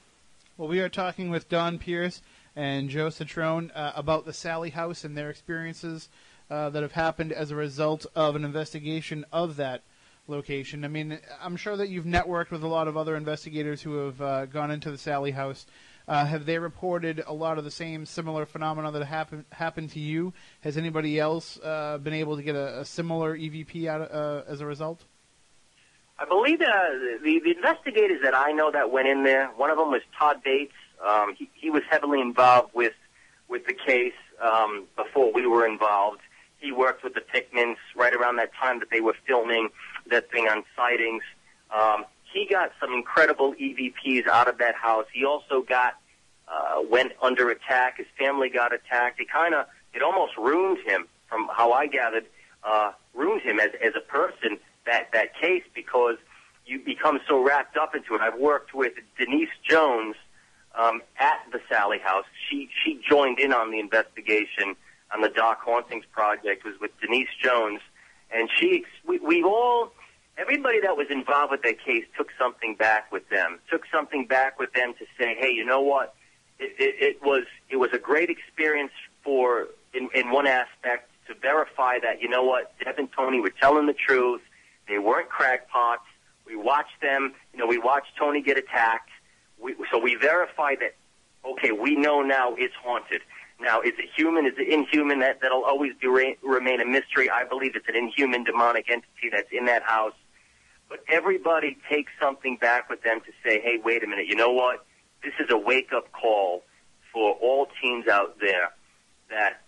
Speaker 2: Well, we are talking with Dawn Pierce and Joe Cetrone uh, about the Sallie House and their experiences uh, that have happened as a result of an investigation of that location. I mean, I'm sure that you've networked with a lot of other investigators who have uh, gone into the Sallie House. Uh, have they reported a lot of the same similar phenomena that happened happened to you? Has anybody else uh, been able to get a, a similar EVP out uh, as a result?
Speaker 5: I believe uh, the the investigators that I know that went in there. One of them was Todd Bates. Um, he, he was heavily involved with with the case um, before we were involved. He worked with the Pickmans right around that time that they were filming that thing on sightings. Um, he got some incredible EVPs out of that house. He also got uh, went under attack. His family got attacked. It kind of it almost ruined him, from how I gathered, uh, ruined him as as a person. That that case because you become so wrapped up into it. I've worked with Denise Jones um, at the Sallie House. She she joined in on the investigation on the Dark Hauntings project. It was with Denise Jones, and she we, we all everybody that was involved with that case took something back with them. Took something back with them to say, hey, you know what? It, it, it was it was a great experience for in, in one aspect to verify that you know what Deb and Tony were telling the truth. They weren't crackpots. We watched them. You know, we watched Tony get attacked. We, so we verified that. Okay, we know now it's haunted. Now, is it human? Is it inhuman? That that'll always be re- remain a mystery. I believe it's an inhuman demonic entity that's in that house. But everybody takes something back with them to say, hey, wait a minute. You know what? This is a wake up call for all teens out there that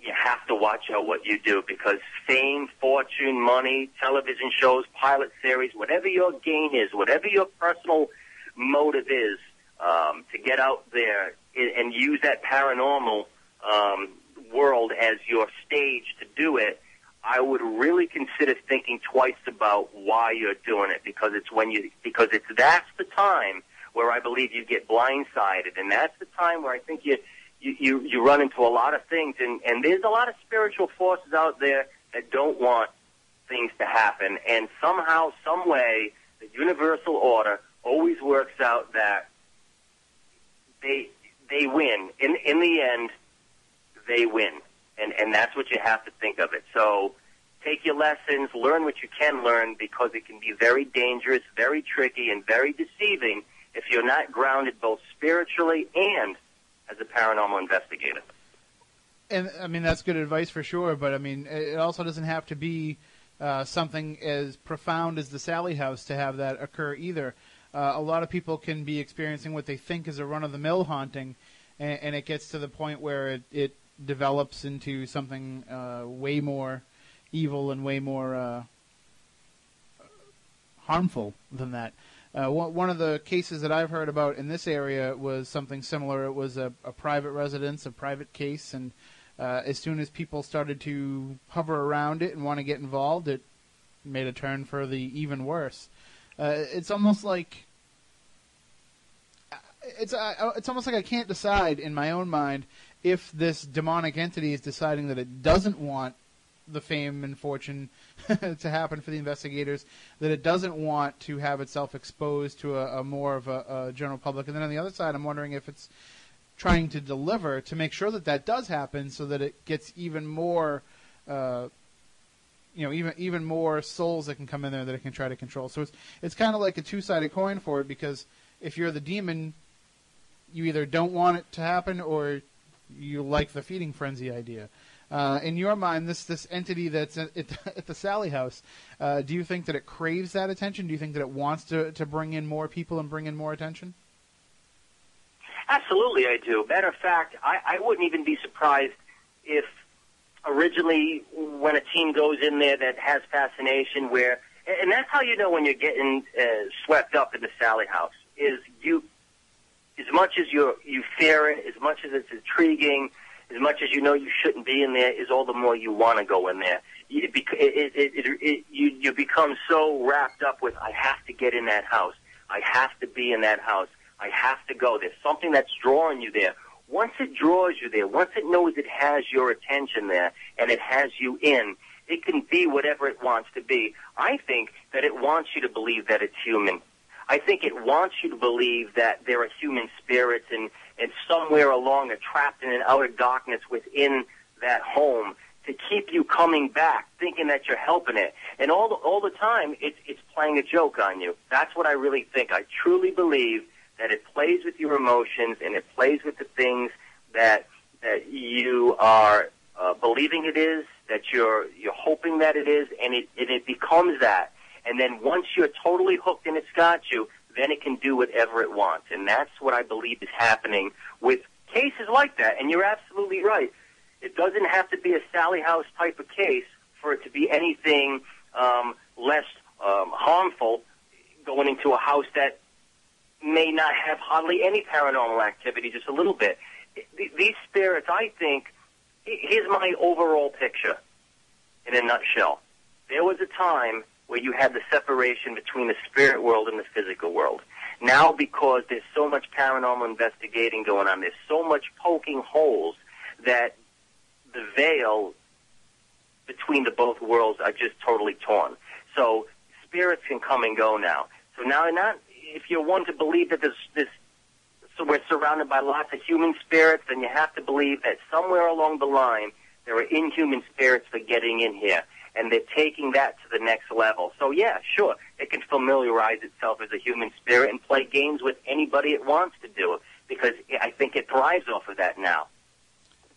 Speaker 5: you have to watch out what you do because fame, fortune, money, television shows, pilot series, whatever your gain is, whatever your personal motive is um, to get out there and, use that paranormal um, world as your stage to do it, I would really consider thinking twice about why you're doing it because it's when you because it's that's the time where I believe you get blindsided and that's the time where I think you you, you, you run into a lot of things and, and there's a lot of spiritual forces out there that don't want things to happen and somehow, some way, the universal order always works out that they they win. In in the end, they win. And and that's what you have to think of it. So take your lessons, learn what you can learn because it can be very dangerous, very tricky and very deceiving if you're not grounded both spiritually and as a paranormal investigator.
Speaker 2: And I mean that's good advice for sure, but I mean it also doesn't have to be uh, something as profound as the Sallie House to have that occur either. Uh, a lot of people can be experiencing what they think is a run-of-the-mill haunting, and, and it gets to the point where it, it develops into something uh, way more evil and way more uh, harmful than that. Uh, one one of the cases that I've heard about in this area was something similar. It was a, a private residence, a private case, and uh, as soon as people started to hover around it and want to get involved, it made a turn for the even worse. Uh, it's almost like it's uh, it's almost like I can't decide in my own mind if this demonic entity is deciding that it doesn't want the fame and fortune to happen for the investigators, that it doesn't want to have itself exposed to a, a more of a, a, general public. And then on the other side, I'm wondering if it's trying to deliver to make sure that that does happen, so that it gets even more, uh, you know, even even more souls that can come in there that it can try to control. So it's it's kind of like a two sided coin for it because if you're the demon, you either don't want it to happen or you like the feeding frenzy idea. Uh, in your mind, this this entity that's at, at the Sallie House, uh, do you think that it craves that attention? Do you think that it wants to to bring in more people and bring in more attention?
Speaker 5: Absolutely, I do. Matter of fact, I, I wouldn't even be surprised if originally when a team goes in there that has fascination, where and that's how you know when you're getting uh, swept up in the Sallie House is you as much as you you fear it, as much as it's intriguing, as much as you know you shouldn't be in there, is all the more you want to go in there. It, it, it, it, it, you you become so wrapped up with I have to get in that house, I have to be in that house, I have to go. There's something that's drawing you there. Once it draws you there, once it knows it has your attention there and it has you in, it can be whatever it wants to be. I think that it wants you to believe that it's human. I think it wants you to believe that there are human spirits and, and somewhere along are trapped in an outer darkness within that home to keep you coming back, thinking that you're helping it. And all the, all the time, it's, it's playing a joke on you. That's what I really think. I truly believe that it plays with your emotions and it plays with the things that, that you are uh, believing it is, that you're, you're hoping that it is, and it, and it becomes that. And then once you're totally hooked and it's got you, then it can do whatever it wants. And that's what I believe is happening with cases like that. And you're absolutely right. It doesn't have to be a Sallie House type of case for it to be anything um, less um, harmful going into a house that may not have hardly any paranormal activity, just a little bit. These spirits, I think, here's my overall picture in a nutshell. There was a time where you had the separation between the spirit world and the physical world. Now, because there's so much paranormal investigating going on, there's so much poking holes that the veil between the both worlds are just totally torn. So spirits can come and go now. So now, not if you're one to believe that this this so we're surrounded by lots of human spirits, then you have to believe that somewhere along the line there are inhuman spirits for getting in here and they're taking that to the next level. So yeah, sure, it can familiarize itself as a human spirit and play games with anybody it wants to do it. because I think it thrives off of that now.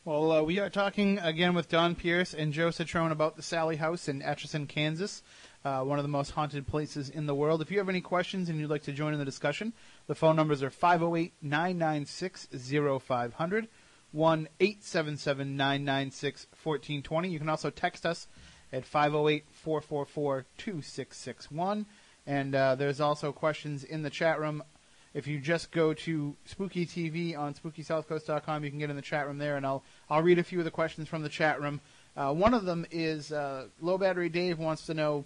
Speaker 2: Well, uh, we are talking again with Dawn Pierce and Joe Cetrone about the Sallie House in Atchison, Kansas, uh, one of the most haunted places in the world. If you have any questions and you'd like to join in the discussion, the phone numbers are 508 996 0500, 1 877 996 1420. You can also text us at 508-444-2661. And uh, there's also questions in the chat room. If you just go to Spooky TV on SpookySouthCoast.com, you can get in the chat room there, and I'll I'll read a few of the questions from the chat room. Uh, one of them is uh, Low Battery Dave wants to know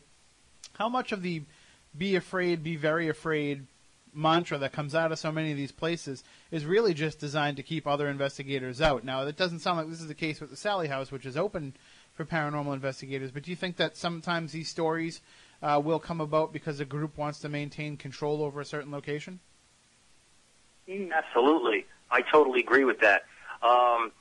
Speaker 2: how much of the "Be afraid, be very afraid" mantra that comes out of so many of these places is really just designed to keep other investigators out. Now, it doesn't sound like this is the case with the Sallie House, which is open for paranormal investigators. But do you think that sometimes these stories uh, will come about because a group wants to maintain control over a certain location?
Speaker 5: Absolutely, I totally agree with that. Um,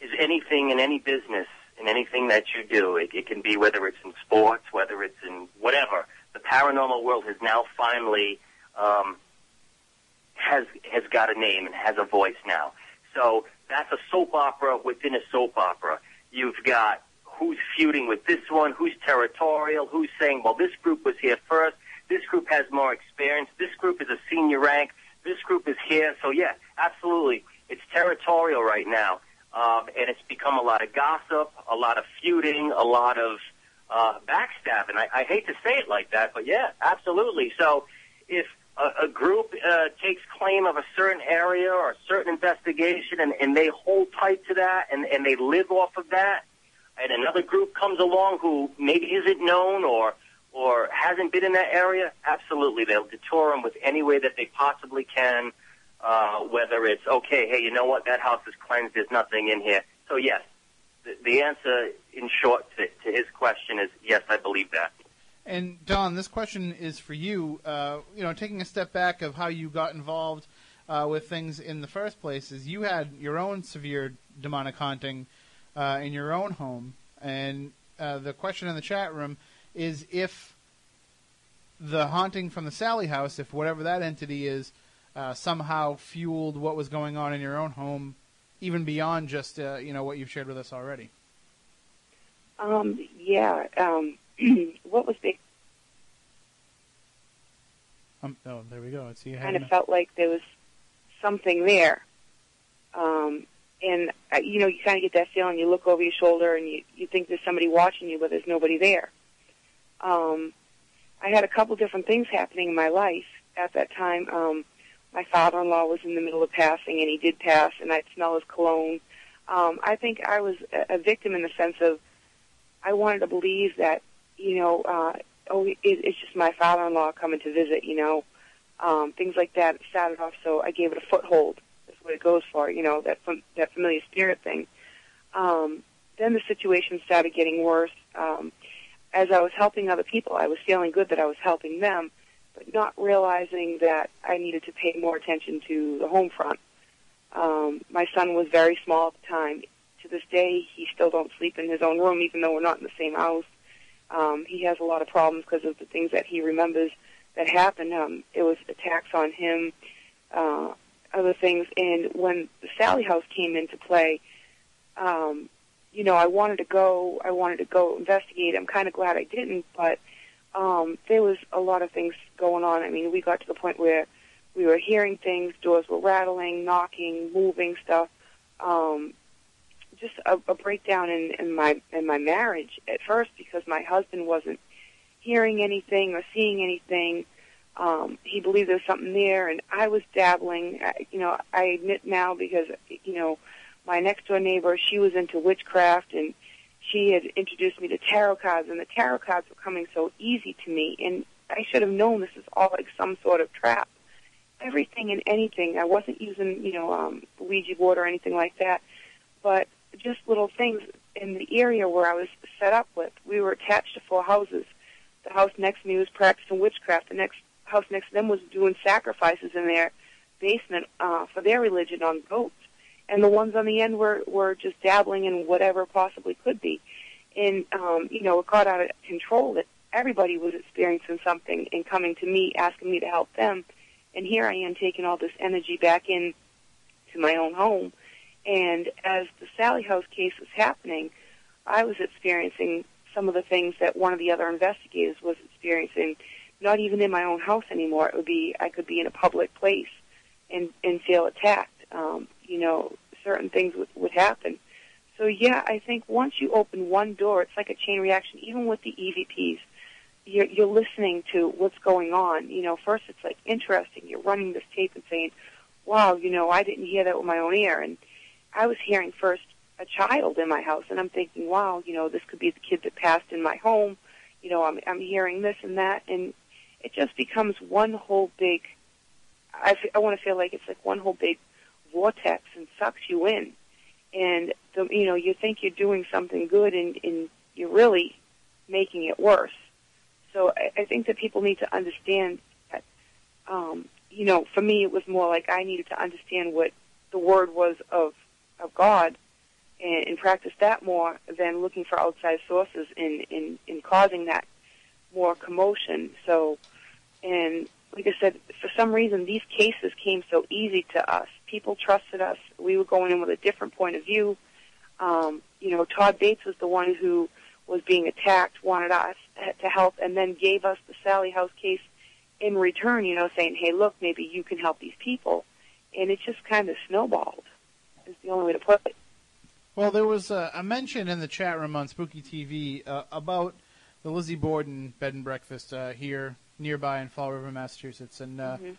Speaker 5: is anything in any business, in anything that you do, it, it can be whether it's in sports, whether it's in whatever. The paranormal world has now finally um, has has got a name and has a voice now. So that's a soap opera within a soap opera. You've got who's feuding with this one, who's territorial, who's saying, well, this group was here first, this group has more experience, this group is a senior rank, this group is here. So yeah, absolutely, it's territorial right now, um, and it's become a lot of gossip, a lot of feuding, a lot of uh, backstabbing. I, I hate to say it like that, but yeah, absolutely. So if a, a group uh, takes claim of a certain area or a certain investigation and, and they hold tight to that and, and they live off of that, and another group comes along who maybe isn't known or or hasn't been in that area, absolutely they'll detour them with any way that they possibly can. Uh, whether it's okay, hey, you know what, that house is cleansed, there's nothing in here. So yes, the, the answer, in short, to, to his question is yes, I believe that.
Speaker 2: And Dawn, this question is for you. Uh, you know, taking a step back of how you got involved uh, with things in the first place, is you had your own severe demonic haunting uh, in your own home, and uh, the question in the chat room is if the haunting from the Sallie house, if whatever that entity is, uh, somehow fueled what was going on in your own home, even beyond just uh, you know what you've shared with us already.
Speaker 4: Um, yeah. Um, what was the
Speaker 2: Um, oh, there we go. I see,
Speaker 4: kind of felt like there was something there. Um, and uh, you know, you kind of get that feeling. You look over your shoulder and you you think there's somebody watching you, but there's nobody there. Um, I had a couple different things happening in my life at that time. Um, my father-in-law was in the middle of passing, and he did pass, and I'd smell his cologne. Um, I think I was a, a victim in the sense of I wanted to believe that you know, uh, oh, it, it's just my father-in-law coming to visit, you know, um, things like that. It started off, so I gave it a foothold. That's what it goes for, you know, that that familiar spirit thing. Um, then the situation started getting worse. Um, as I was helping other people, I was feeling good that I was helping them, but not realizing that I needed to pay more attention to the home front. Um, my son was very small at the time. To this day, he still don't sleep in his own room, even though we're not in the same house. Um, he has a lot of problems because of the things that he remembers that happened. Um, it was attacks on him, uh, other things. And when the Sallie House came into play, um, you know, I wanted to go. I wanted to go investigate. I'm kind of glad I didn't, but um, there was a lot of things going on. I mean, we got to the point where we were hearing things, doors were rattling, knocking, moving stuff. Um, just a, a breakdown in, in my in my marriage at first because my husband wasn't hearing anything or seeing anything. Um, he believed there was something there, and I was dabbling. I, you know, I admit now because you know my next door neighbor she was into witchcraft and she had introduced me to tarot cards, and the tarot cards were coming so easy to me, and I should have known this is all like some sort of trap. Everything and anything. I wasn't using, you know, um, Ouija board or anything like that, but just little things in the area where I was set up with. We were attached to four houses. The house next to me was practicing witchcraft. The next house next to them was doing sacrifices in their basement uh, for their religion on goats. And the ones on the end were, were just dabbling in whatever possibly could be. And, um, you know, it got out of control that everybody was experiencing something and coming to me, asking me to help them. And here I am taking all this energy back in to my own home and as the Sallie House case was happening, I was experiencing some of the things that one of the other investigators was experiencing, not even in my own house anymore. It would be I could be in a public place and and feel attacked. Um, you know, certain things would, would happen. So yeah, I think once you open one door, it's like a chain reaction. Even with the EVPs, you're, you're listening to what's going on. You know, first it's like interesting. You're running this tape and saying, "Wow, you know, I didn't hear that with my own ear," and I was hearing first a child in my house, and I'm thinking, wow, you know, this could be the kid that passed in my home. You know, I'm I'm hearing this and that, and it just becomes one whole big. I f- I want to feel like it's like one whole big vortex and sucks you in, and the you know you think you're doing something good, and and you're really making it worse. So I, I think that people need to understand that. Um, you know, for me, it was more like I needed to understand what the word was of of God and, and practice that more than looking for outside sources in, in, in causing that more commotion. So, and like I said, for some reason, these cases came so easy to us. People trusted us. We were going in with a different point of view. Um, you know, Todd Bates was the one who was being attacked, wanted us to help, and then gave us the Sallie House case in return, you know, saying, hey, look, maybe you can help these people. And it just kind of snowballed, is the only way to put it.
Speaker 2: Well, there was a, a mention in the chat room on Spooky TV uh, about the Lizzie Borden bed and breakfast uh, here nearby in Fall River, Massachusetts. And uh,
Speaker 4: Mhm.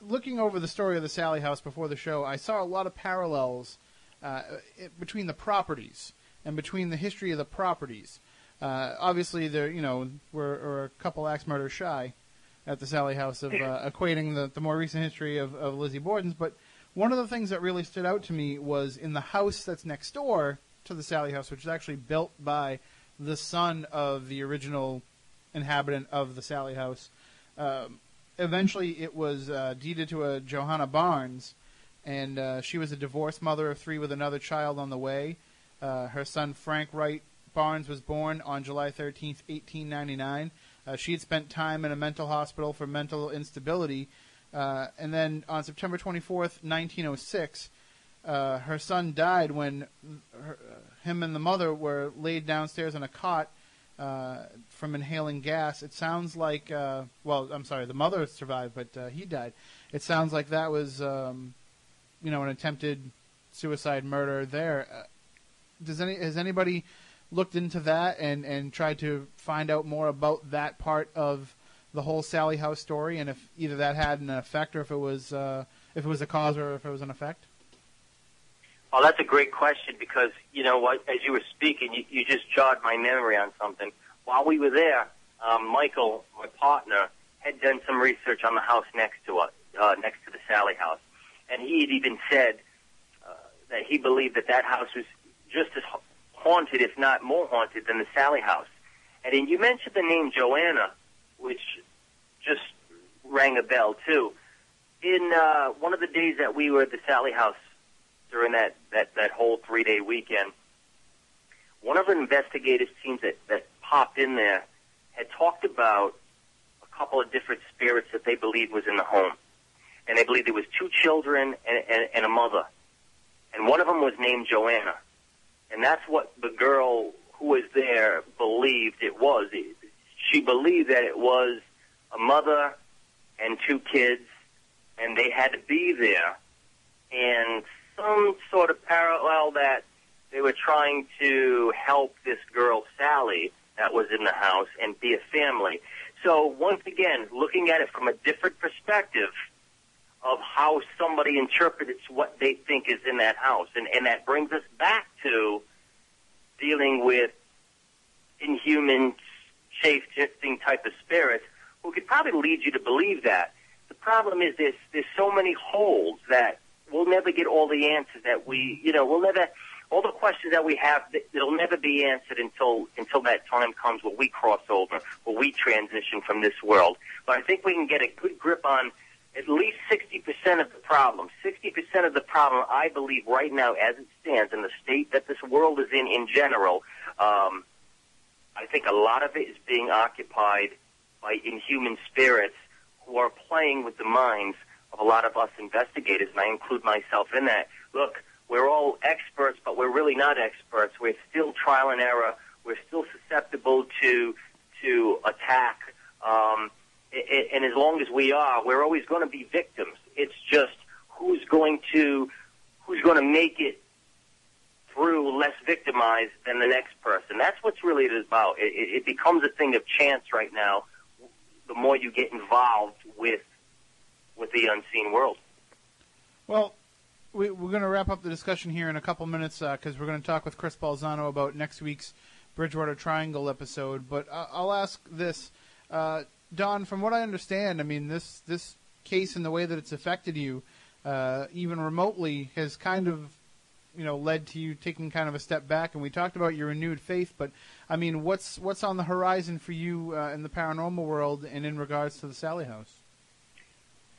Speaker 2: looking over the story of the Sallie House before the show, I saw a lot of parallels uh, i- between the properties and between the history of the properties. Uh, obviously, there, you know, we're, we're a couple axe murders shy at the Sallie House of uh, equating the, the more recent history of, of Lizzie Borden's. But one of the things that really stood out to me was in the house that's next door to the Sallie House, which is actually built by the son of the original inhabitant of the Sallie House. Um, eventually, it was uh, deeded to a Johanna Barnes, and uh, she was a divorced mother of three with another child on the way. Uh, her son Frank Wright Barnes was born on July 13th, 1899. Uh, she had spent time in a mental hospital for mental instability, uh, and then on September 24th, 1906, uh, her son died when her, uh, him and the mother were laid downstairs on a cot uh, from inhaling gas. It sounds like, uh, well, I'm sorry, the mother survived, but uh, he died. It sounds like that was, um, you know, an attempted suicide murder there. Uh, does any has anybody looked into that and and tried to find out more about that part of the whole Sallie House story, and if either that had an effect or if it was uh, if it was a cause or if it was an effect?
Speaker 5: Well, that's a great question because you know what? As you were speaking, you, you just jogged my memory on something. While we were there, um, Michael, my partner, had done some research on the house next to us, uh, next to the Sallie house, and he had even said uh, that he believed that that house was just as haunted, if not more haunted, than the Sallie house. And then you mentioned the name Joanna, which just rang a bell too. In uh, one of the days that we were at the Sallie house during that, that, that whole three day weekend, one of our investigators teams that, that popped in there had talked about a couple of different spirits that they believed was in the home. And they believed there was two children and, and, and a mother. And one of them was named Joanna. And that's what the girl who was there believed it was. She believed that it was a mother and two kids, and they had to be there. And some sort of parallel that they were trying to help this girl, Sallie, that was in the house and be a family. So once again, looking at it from a different perspective of how somebody interprets what they think is in that house. And, and that brings us back to dealing with inhuman, shape-shifting type of spirits who could probably lead you to believe that. The problem is there's, there's so many holes that we'll never get all the answers that we, you know, we'll never, all the questions that we have, it'll never be answered until, until that time comes where we cross over, where we transition from this world. But I think we can get a good grip on at least 60% of the problem. 60% of the problem, I believe, right now, as it stands, in the state that this world is in in general, um, I think a lot of it is being occupied by inhuman spirits who are playing with the minds of a lot of us investigators, and I include myself in that. Look, we're all experts, but we're really not experts. We're still trial and error. We're still susceptible to to attack. Um, and as long as we are, we're always going to be victims. It's just who's going to who's going to make it through less victimized than the next person. That's what's really it is about. It, it, it becomes a thing of chance right now. The more you get involved with with the unseen world.
Speaker 2: Well, we, we're going to wrap up the discussion here in a couple minutes because we're going to talk with Chris Balzano about next week's Bridgewater Triangle episode. But I I'll ask this, uh, Dawn. From what I understand, I mean this this case and the way that it's affected you, uh, even remotely, has kind of you know led to you taking kind of a step back. And we talked about your renewed faith, but I mean, what's what's on the horizon for you uh, in the paranormal world and in regards to the Sallie House?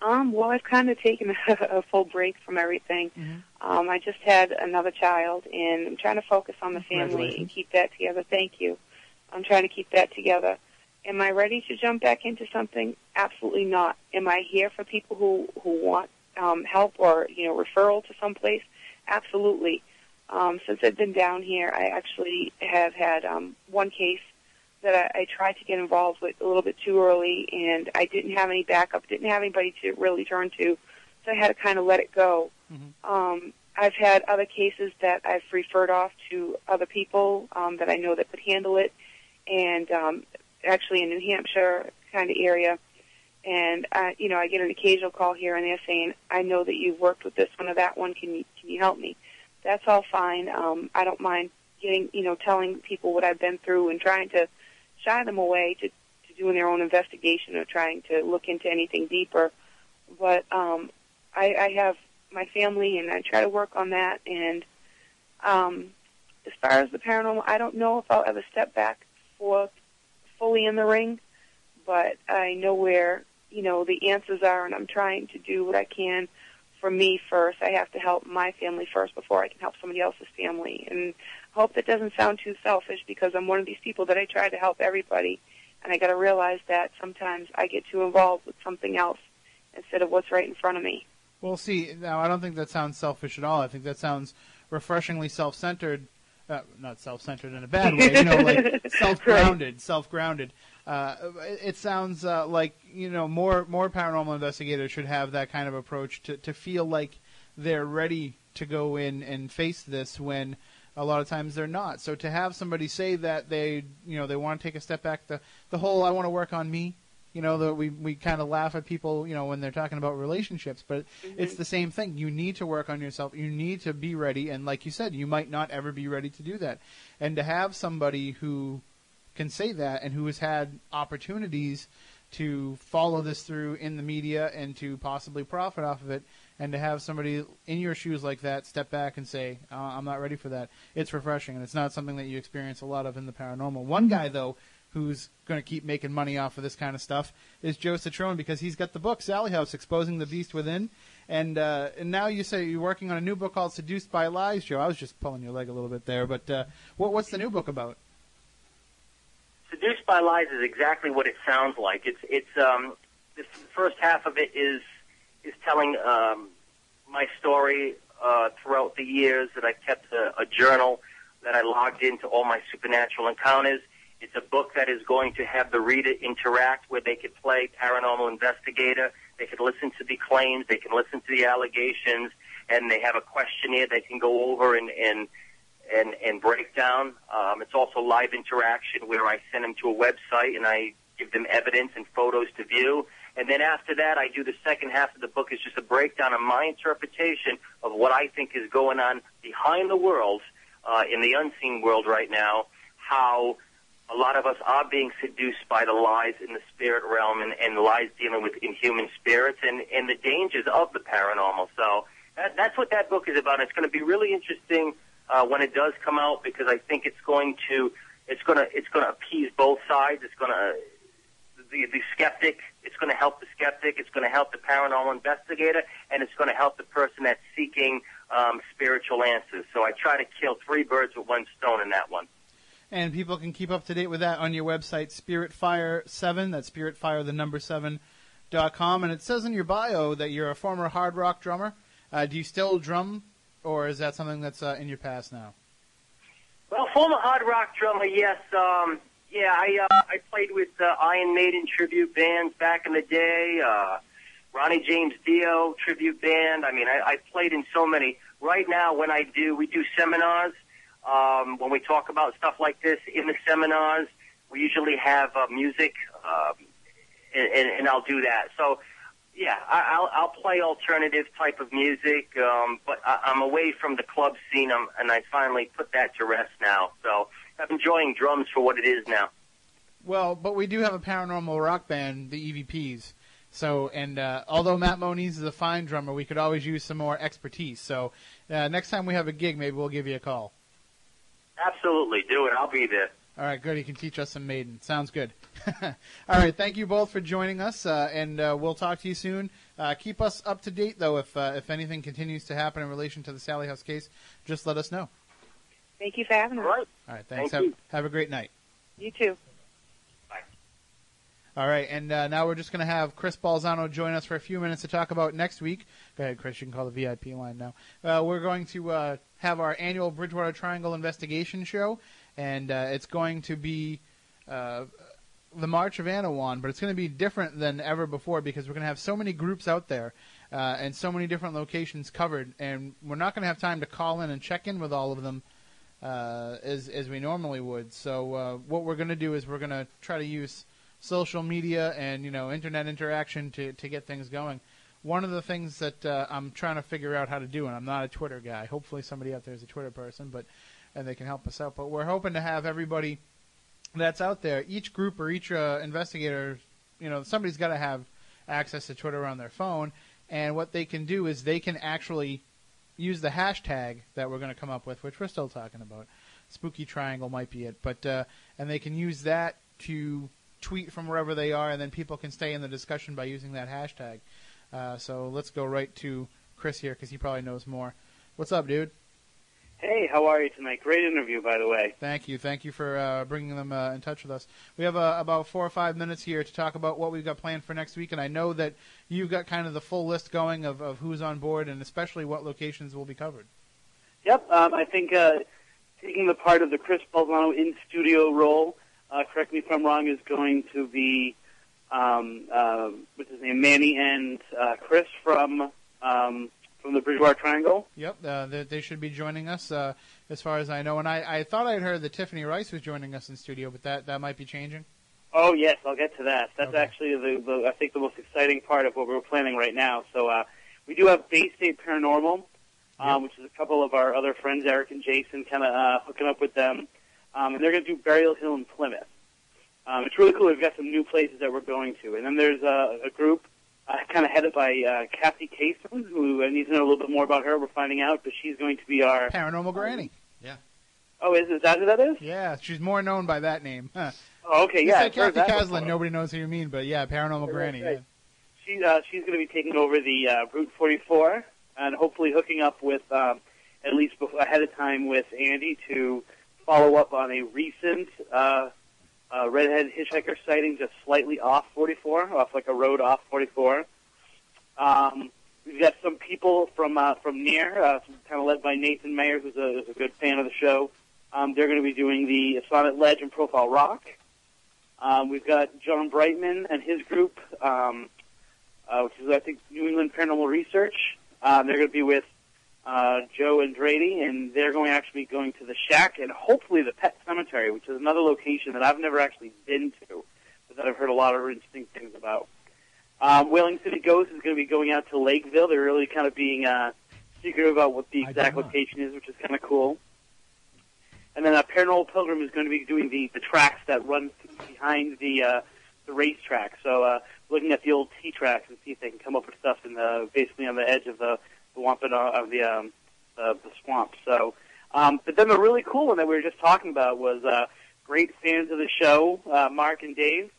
Speaker 4: Um, well, I've kind of taken a, a full break from everything. Um, I just had another child, and I'm trying to focus on the family and keep that together. Thank you. I'm trying to keep that together. Am I ready to jump back into something? Absolutely not. Am I here for people who who want um, help or you know referral to someplace? Absolutely. Um, since I've been down here, I actually have had um, one case that I, I tried to get involved with a little bit too early, and I didn't have any backup, didn't have anybody to really turn to, so I had to kind of let it go.
Speaker 2: Mhm.
Speaker 4: Um, I've had other cases that I've referred off to other people um, that I know that could handle it, and um, actually in New Hampshire kind of area. And uh, you know, I get an occasional call here and there saying, "I know that you've worked with this one or that one. Can you can you help me?" That's all fine. Um, I don't mind getting you know telling people what I've been through and trying to shy them away to, to doing their own investigation or trying to look into anything deeper. But um, I, I have my family and I try to work on that. And um, as far as the paranormal, I don't know if I'll ever step back for fully in the ring, but I know where you know the answers are, and I'm trying to do what I can for me first. I have to help my family first before I can help somebody else's family. And I hope that doesn't sound too selfish because I'm one of these people that I try to help everybody, and I got to realize that sometimes I get too involved with something else instead of what's right in front of me.
Speaker 2: Well, see, now I don't think that sounds selfish at all. I think that sounds refreshingly self-centered. Uh, not self-centered in a bad way, you know, like self-grounded, self-grounded. Uh, it sounds uh, like you know more more paranormal investigators should have that kind of approach to to feel like they're ready to go in and face this when a lot of times they're not. So to have somebody say that they you know they want to take a step back, the the whole I want to work on me. You know, that we we kind of laugh at people, you know, when they're talking about relationships, but it's the same thing. You need to work on yourself. You need to be ready, and like you said, you might not ever be ready to do that. And to have somebody who can say that and who has had opportunities to follow this through in the media and to possibly profit off of it, and to have somebody in your shoes like that step back and say, uh, "I'm not ready for that," it's refreshing, and it's not something that you experience a lot of in the paranormal. One guy though. Who's going to keep making money off of this kind of stuff is Joe Cetrone because he's got the book Sallie House, Exposing the Beast Within, and uh, and now you say you're working on a new book called Seduced by Lies, Joe. I was just pulling your leg a little bit there, but uh, what what's the new book about?
Speaker 5: Seduced by Lies is exactly what it sounds like. It's it's um, this first half of it is is telling um, my story uh, throughout the years that I kept a, a journal that I logged into all my supernatural encounters. It's a book that is going to have the reader interact where they could play paranormal investigator. They could listen to the claims. They can listen to the allegations, and they have a questionnaire they can go over and and and, and break down. Um, it's also live interaction where I send them to a website and I give them evidence and photos to view. And then after that, I do the second half of the book is just a breakdown of my interpretation of what I think is going on behind the world, uh, in the unseen world right now, how a lot of us are being seduced by the lies in the spirit realm and, and lies dealing with inhuman spirits and, and the dangers of the paranormal. So that, that's what that book is about. It's going to be really interesting uh, when it does come out because I think it's going to it's going to it's going to appease both sides. It's going to the the skeptic. It's going to help the skeptic. It's going to help the paranormal investigator, and it's going to help the person that's seeking um, spiritual answers. So I try to kill three birds with one stone in that one.
Speaker 2: And people can keep up to date with that on your website, Spiritfire7. That's Spiritfire, the number 7 dot com. And it says in your bio that you're a former hard rock drummer. Uh, do you still drum, or is that something that's uh, in your past now?
Speaker 5: Well, former hard rock drummer, yes. Um, yeah, I uh, I played with uh, Iron Maiden tribute bands back in the day. Uh, Ronnie James Dio tribute band. I mean, I, I played in so many. Right now, when I do, we do seminars. Um, when we talk about stuff like this in the seminars, we usually have uh, music, um, and, and, and I'll do that. So, yeah, I, I'll, I'll play alternative type of music, um, but I, I'm away from the club scene, um, and I finally put that to rest now. So I'm enjoying drums for what it is now.
Speaker 2: Well, but we do have a paranormal rock band, the EVPs. So, and uh, although Matt Moniz is a fine drummer, we could always use some more expertise. So, uh, next time we have a gig, maybe we'll give you a call.
Speaker 5: Absolutely, do it. I'll be there.
Speaker 2: All right, good. You can teach us some Maiden. Sounds good. All right, thank you both for joining us, uh, and uh, we'll talk to you soon. Uh, keep us up to date, though, if uh, if anything continues to happen in relation to the Sallie House case. Just let us know.
Speaker 4: Thank you for having us.
Speaker 5: All right.
Speaker 2: All right, thanks.
Speaker 5: Thank
Speaker 2: have,
Speaker 5: you.
Speaker 2: have a great night.
Speaker 4: You too. Bye.
Speaker 2: All right, and uh, now we're just going to have Chris Balzano join us for a few minutes to talk about next week. Go ahead, Chris. You can call the VIP line now. Uh, we're going to uh, have our annual Bridgewater Triangle investigation show, and uh, it's going to be uh, the March of Anawan, but it's going to be different than ever before because we're going to have so many groups out there uh, and so many different locations covered, and we're not going to have time to call in and check in with all of them uh, as as we normally would. So uh, what we're going to do is we're going to try to use social media and you know internet interaction to to get things going. One of the things that uh, I'm trying to figure out how to do, and I'm not a Twitter guy. Hopefully, somebody out there is a Twitter person, but and they can help us out. But we're hoping to have everybody that's out there, each group or each uh, investigator, you know, somebody's got to have access to Twitter on their phone, and what they can do is they can actually use the hashtag that we're going to come up with, which we're still talking about. Spooky Triangle might be it, but uh, and they can use that to tweet from wherever they are, and then people can stay in the discussion by using that hashtag. Uh, so let's go right to Chris here because he probably knows more. What's up, dude?
Speaker 7: Hey, how are you tonight? Great interview, by the way.
Speaker 2: Thank you, thank you for uh, bringing them uh, in touch with us. We have uh, about four or five minutes here to talk about what we've got planned for next week, and I know that you've got kind of the full list going of, of who's on board, and especially what locations will be covered.
Speaker 7: Yep, um, I think uh, taking the part of the Chris Balzano in studio role, uh, correct me if I'm wrong, is going to be um, uh, what's his name, Manny and uh, Chris from um, from the Bridgewater Triangle.
Speaker 2: Yep, uh, they, they should be joining us, uh, as far as I know. And I, I thought I'd heard that Tiffany Rice was joining us in studio, but that, that might be changing.
Speaker 7: Oh yes, I'll get to that. That's
Speaker 2: Okay.
Speaker 7: actually the, the I think the most exciting part of what we're planning right now. So uh, we do have Bay State Paranormal, um, which is a couple of our other friends, Eric and Jason, kind of uh, hooking up with them, um, and they're going to do Burial Hill in Plymouth. Um, it's really cool. We've got some new places that we're going to, and then there's uh, a group uh, kind of headed by uh, Kathy Kaysen, who I need to know a little bit more about her. We're finding out, but she's going to be our.
Speaker 2: Paranormal Granny. Yeah.
Speaker 7: Oh, is, is that who that is?
Speaker 2: Yeah, she's more known by that name. Huh.
Speaker 7: Oh, okay,
Speaker 2: You
Speaker 7: yeah.
Speaker 2: said Kathy
Speaker 7: that
Speaker 2: Caslin, nobody knows who you mean, but yeah, Paranormal
Speaker 7: Right,
Speaker 2: Granny.
Speaker 7: right.
Speaker 2: Yeah.
Speaker 7: She, uh, she's going to be taking over the uh, Route 44 and hopefully hooking up with, um, at least before, ahead of time, with Andy to follow up on a recent uh, uh, redhead hitchhiker sighting just slightly off 44, off like a road off 44. Um, we've got some people from uh, from near, uh, kind of led by Nathan Mayer, who's a, who's a good fan of the show. Um, they're going to be doing the Assonet Ledge and Profile Rock. Um, we've got John Brightman and his group, um, uh, which is I think New England Paranormal Research. Uh, they're going to be with uh, Joe Andrade, and they're going to actually be going to the Shack and hopefully the Pet Cemetery, which is another location that I've never actually been to, but that I've heard a lot of interesting things about. Um, Whaling City Ghost is going to be going out to Lakeville. They're really kind of being uh, secretive about what the exact location is, which is kind of cool. And then uh, Paranormal Pilgrim is going to be doing the, the tracks that run behind the uh, the racetrack. So uh, looking at the old T tracks and see if they can come up with stuff in the basically on the edge of the the wampanoag of the um, the, the swamp. So, um, but then the really cool one that we were just talking about was uh, great fans of the show, uh, Mark and Dave.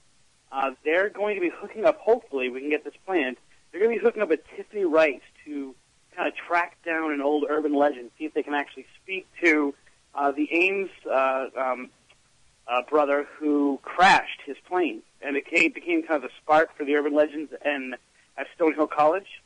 Speaker 7: Uh, they're going to be hooking up. Hopefully, we can get this planned. They're going to be hooking up with Tiffany Wright to kind of track down an old urban legend, see if they can actually speak to uh, the Ames uh, um, uh, brother who crashed his plane, and it came, became kind of the spark for the urban legends and at Stonehill College.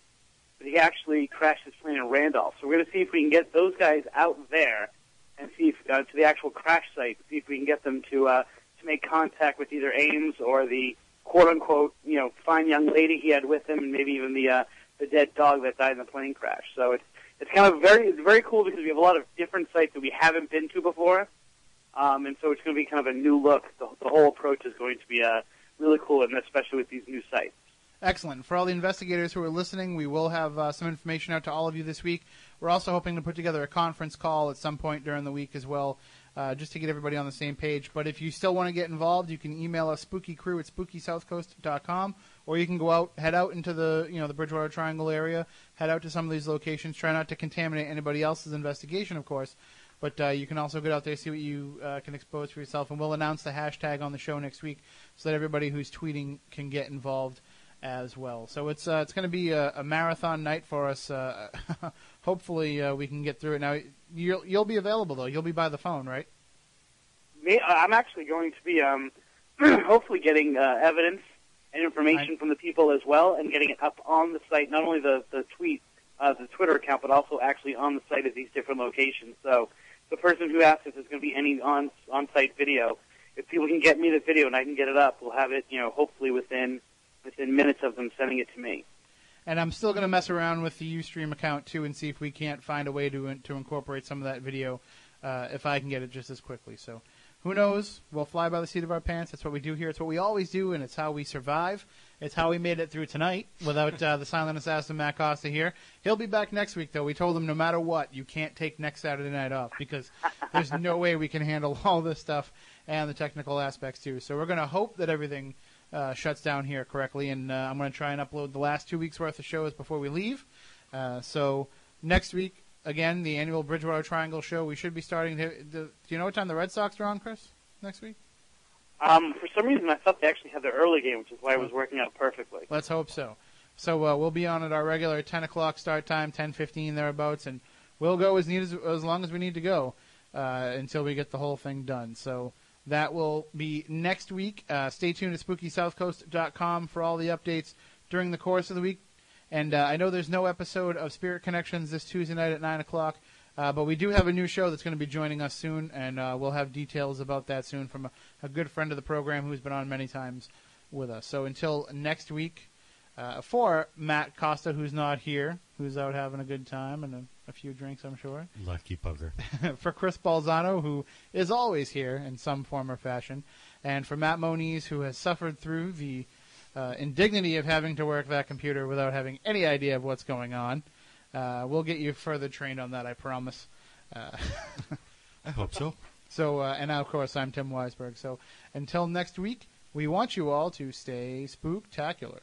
Speaker 7: But he actually crashed his plane in Randolph. So we're going to see if we can get those guys out there and see if uh, to the actual crash site, see if we can get them to uh, to make contact with either Ames or the quote unquote you know fine young lady he had with him, and maybe even the uh, the dead dog that died in the plane crash. So it's it's kind of very it's very cool because we have a lot of different sites that we haven't been to before, um, and so it's going to be kind of a new look. The, the whole approach is going to be uh, really cool, and especially with these new sites.
Speaker 2: Excellent. For all the investigators who are listening, we will have uh, some information out to all of you this week. We're also hoping to put together a conference call at some point during the week as well, uh, just to get everybody on the same page. But if you still want to get involved, you can email us spookycrew at spookysouthcoast.com, or you can go out, head out into the you know the Bridgewater Triangle area, head out to some of these locations. Try not to contaminate anybody else's investigation, of course. But uh, you can also get out there see what you uh, can expose for yourself, and we'll announce the hashtag on the show next week so that everybody who's tweeting can get involved as well. So it's uh, it's going to be a, a marathon night for us. Uh, hopefully uh, we can get through it. Now you'll you'll be available though. You'll be by the phone, right?
Speaker 7: Me, I'm actually going to be um, hopefully getting uh, evidence and information from the people as well, and getting it up on the site, not only the the tweet, uh, the Twitter account, but also actually on the site at these different locations. So the person who asked if there's going to be any on on site video, if people can get me the video and I can get it up, we'll have it, you know, hopefully within within minutes of them sending it to me.
Speaker 2: And I'm still going to mess around with the UStream account too and see if we can't find a way to to incorporate some of that video uh, if I can get it just as quickly. So who knows? We'll fly by the seat of our pants. That's what we do here. It's what we always do, and it's how we survive. It's how we made it through tonight without uh, the silent assassin Matt Costa here. He'll be back next week, though. We told him no matter what, you can't take next Saturday night off because there's no way we can handle all this stuff and the technical aspects too. So we're going to hope that everything uh, shuts down here correctly, and uh, I'm going to try and upload the last two weeks worth of shows before we leave. Uh, so next week, again, the annual Bridgewater Triangle show. We should be starting. To, the, do you know what time the Red Sox are on, Chris? Next week?
Speaker 7: Um, for some reason, I thought they actually had their early game, which is why it was working out perfectly.
Speaker 2: Let's hope so. So uh, we'll be on at our regular 10 o'clock start time, 10:15 thereabouts, and we'll go as need as, as long as we need to go uh, until we get the whole thing done. So that will be next week. Uh, stay tuned to SpookySouthCoast.com for all the updates during the course of the week. And uh, I know there's no episode of Spirit Connections this Tuesday night at 9 o'clock, uh, but we do have a new show that's going to be joining us soon, and uh, we'll have details about that soon from a, a good friend of the program who's been on many times with us. So until next week, uh, for Matt Costa, who's not here, who's out having a good time and a, a few drinks, I'm sure.
Speaker 3: Lucky bugger.
Speaker 2: for Chris Balzano, who is always here in some form or fashion, and for Matt Moniz, who has suffered through the uh, indignity of having to work that computer without having any idea of what's going on. Uh, we'll get you further trained on that, I promise. Uh,
Speaker 3: I hope so.
Speaker 2: So, uh, and now, of course, I'm Tim Weisberg. So, until next week, we want you all to stay spooktacular.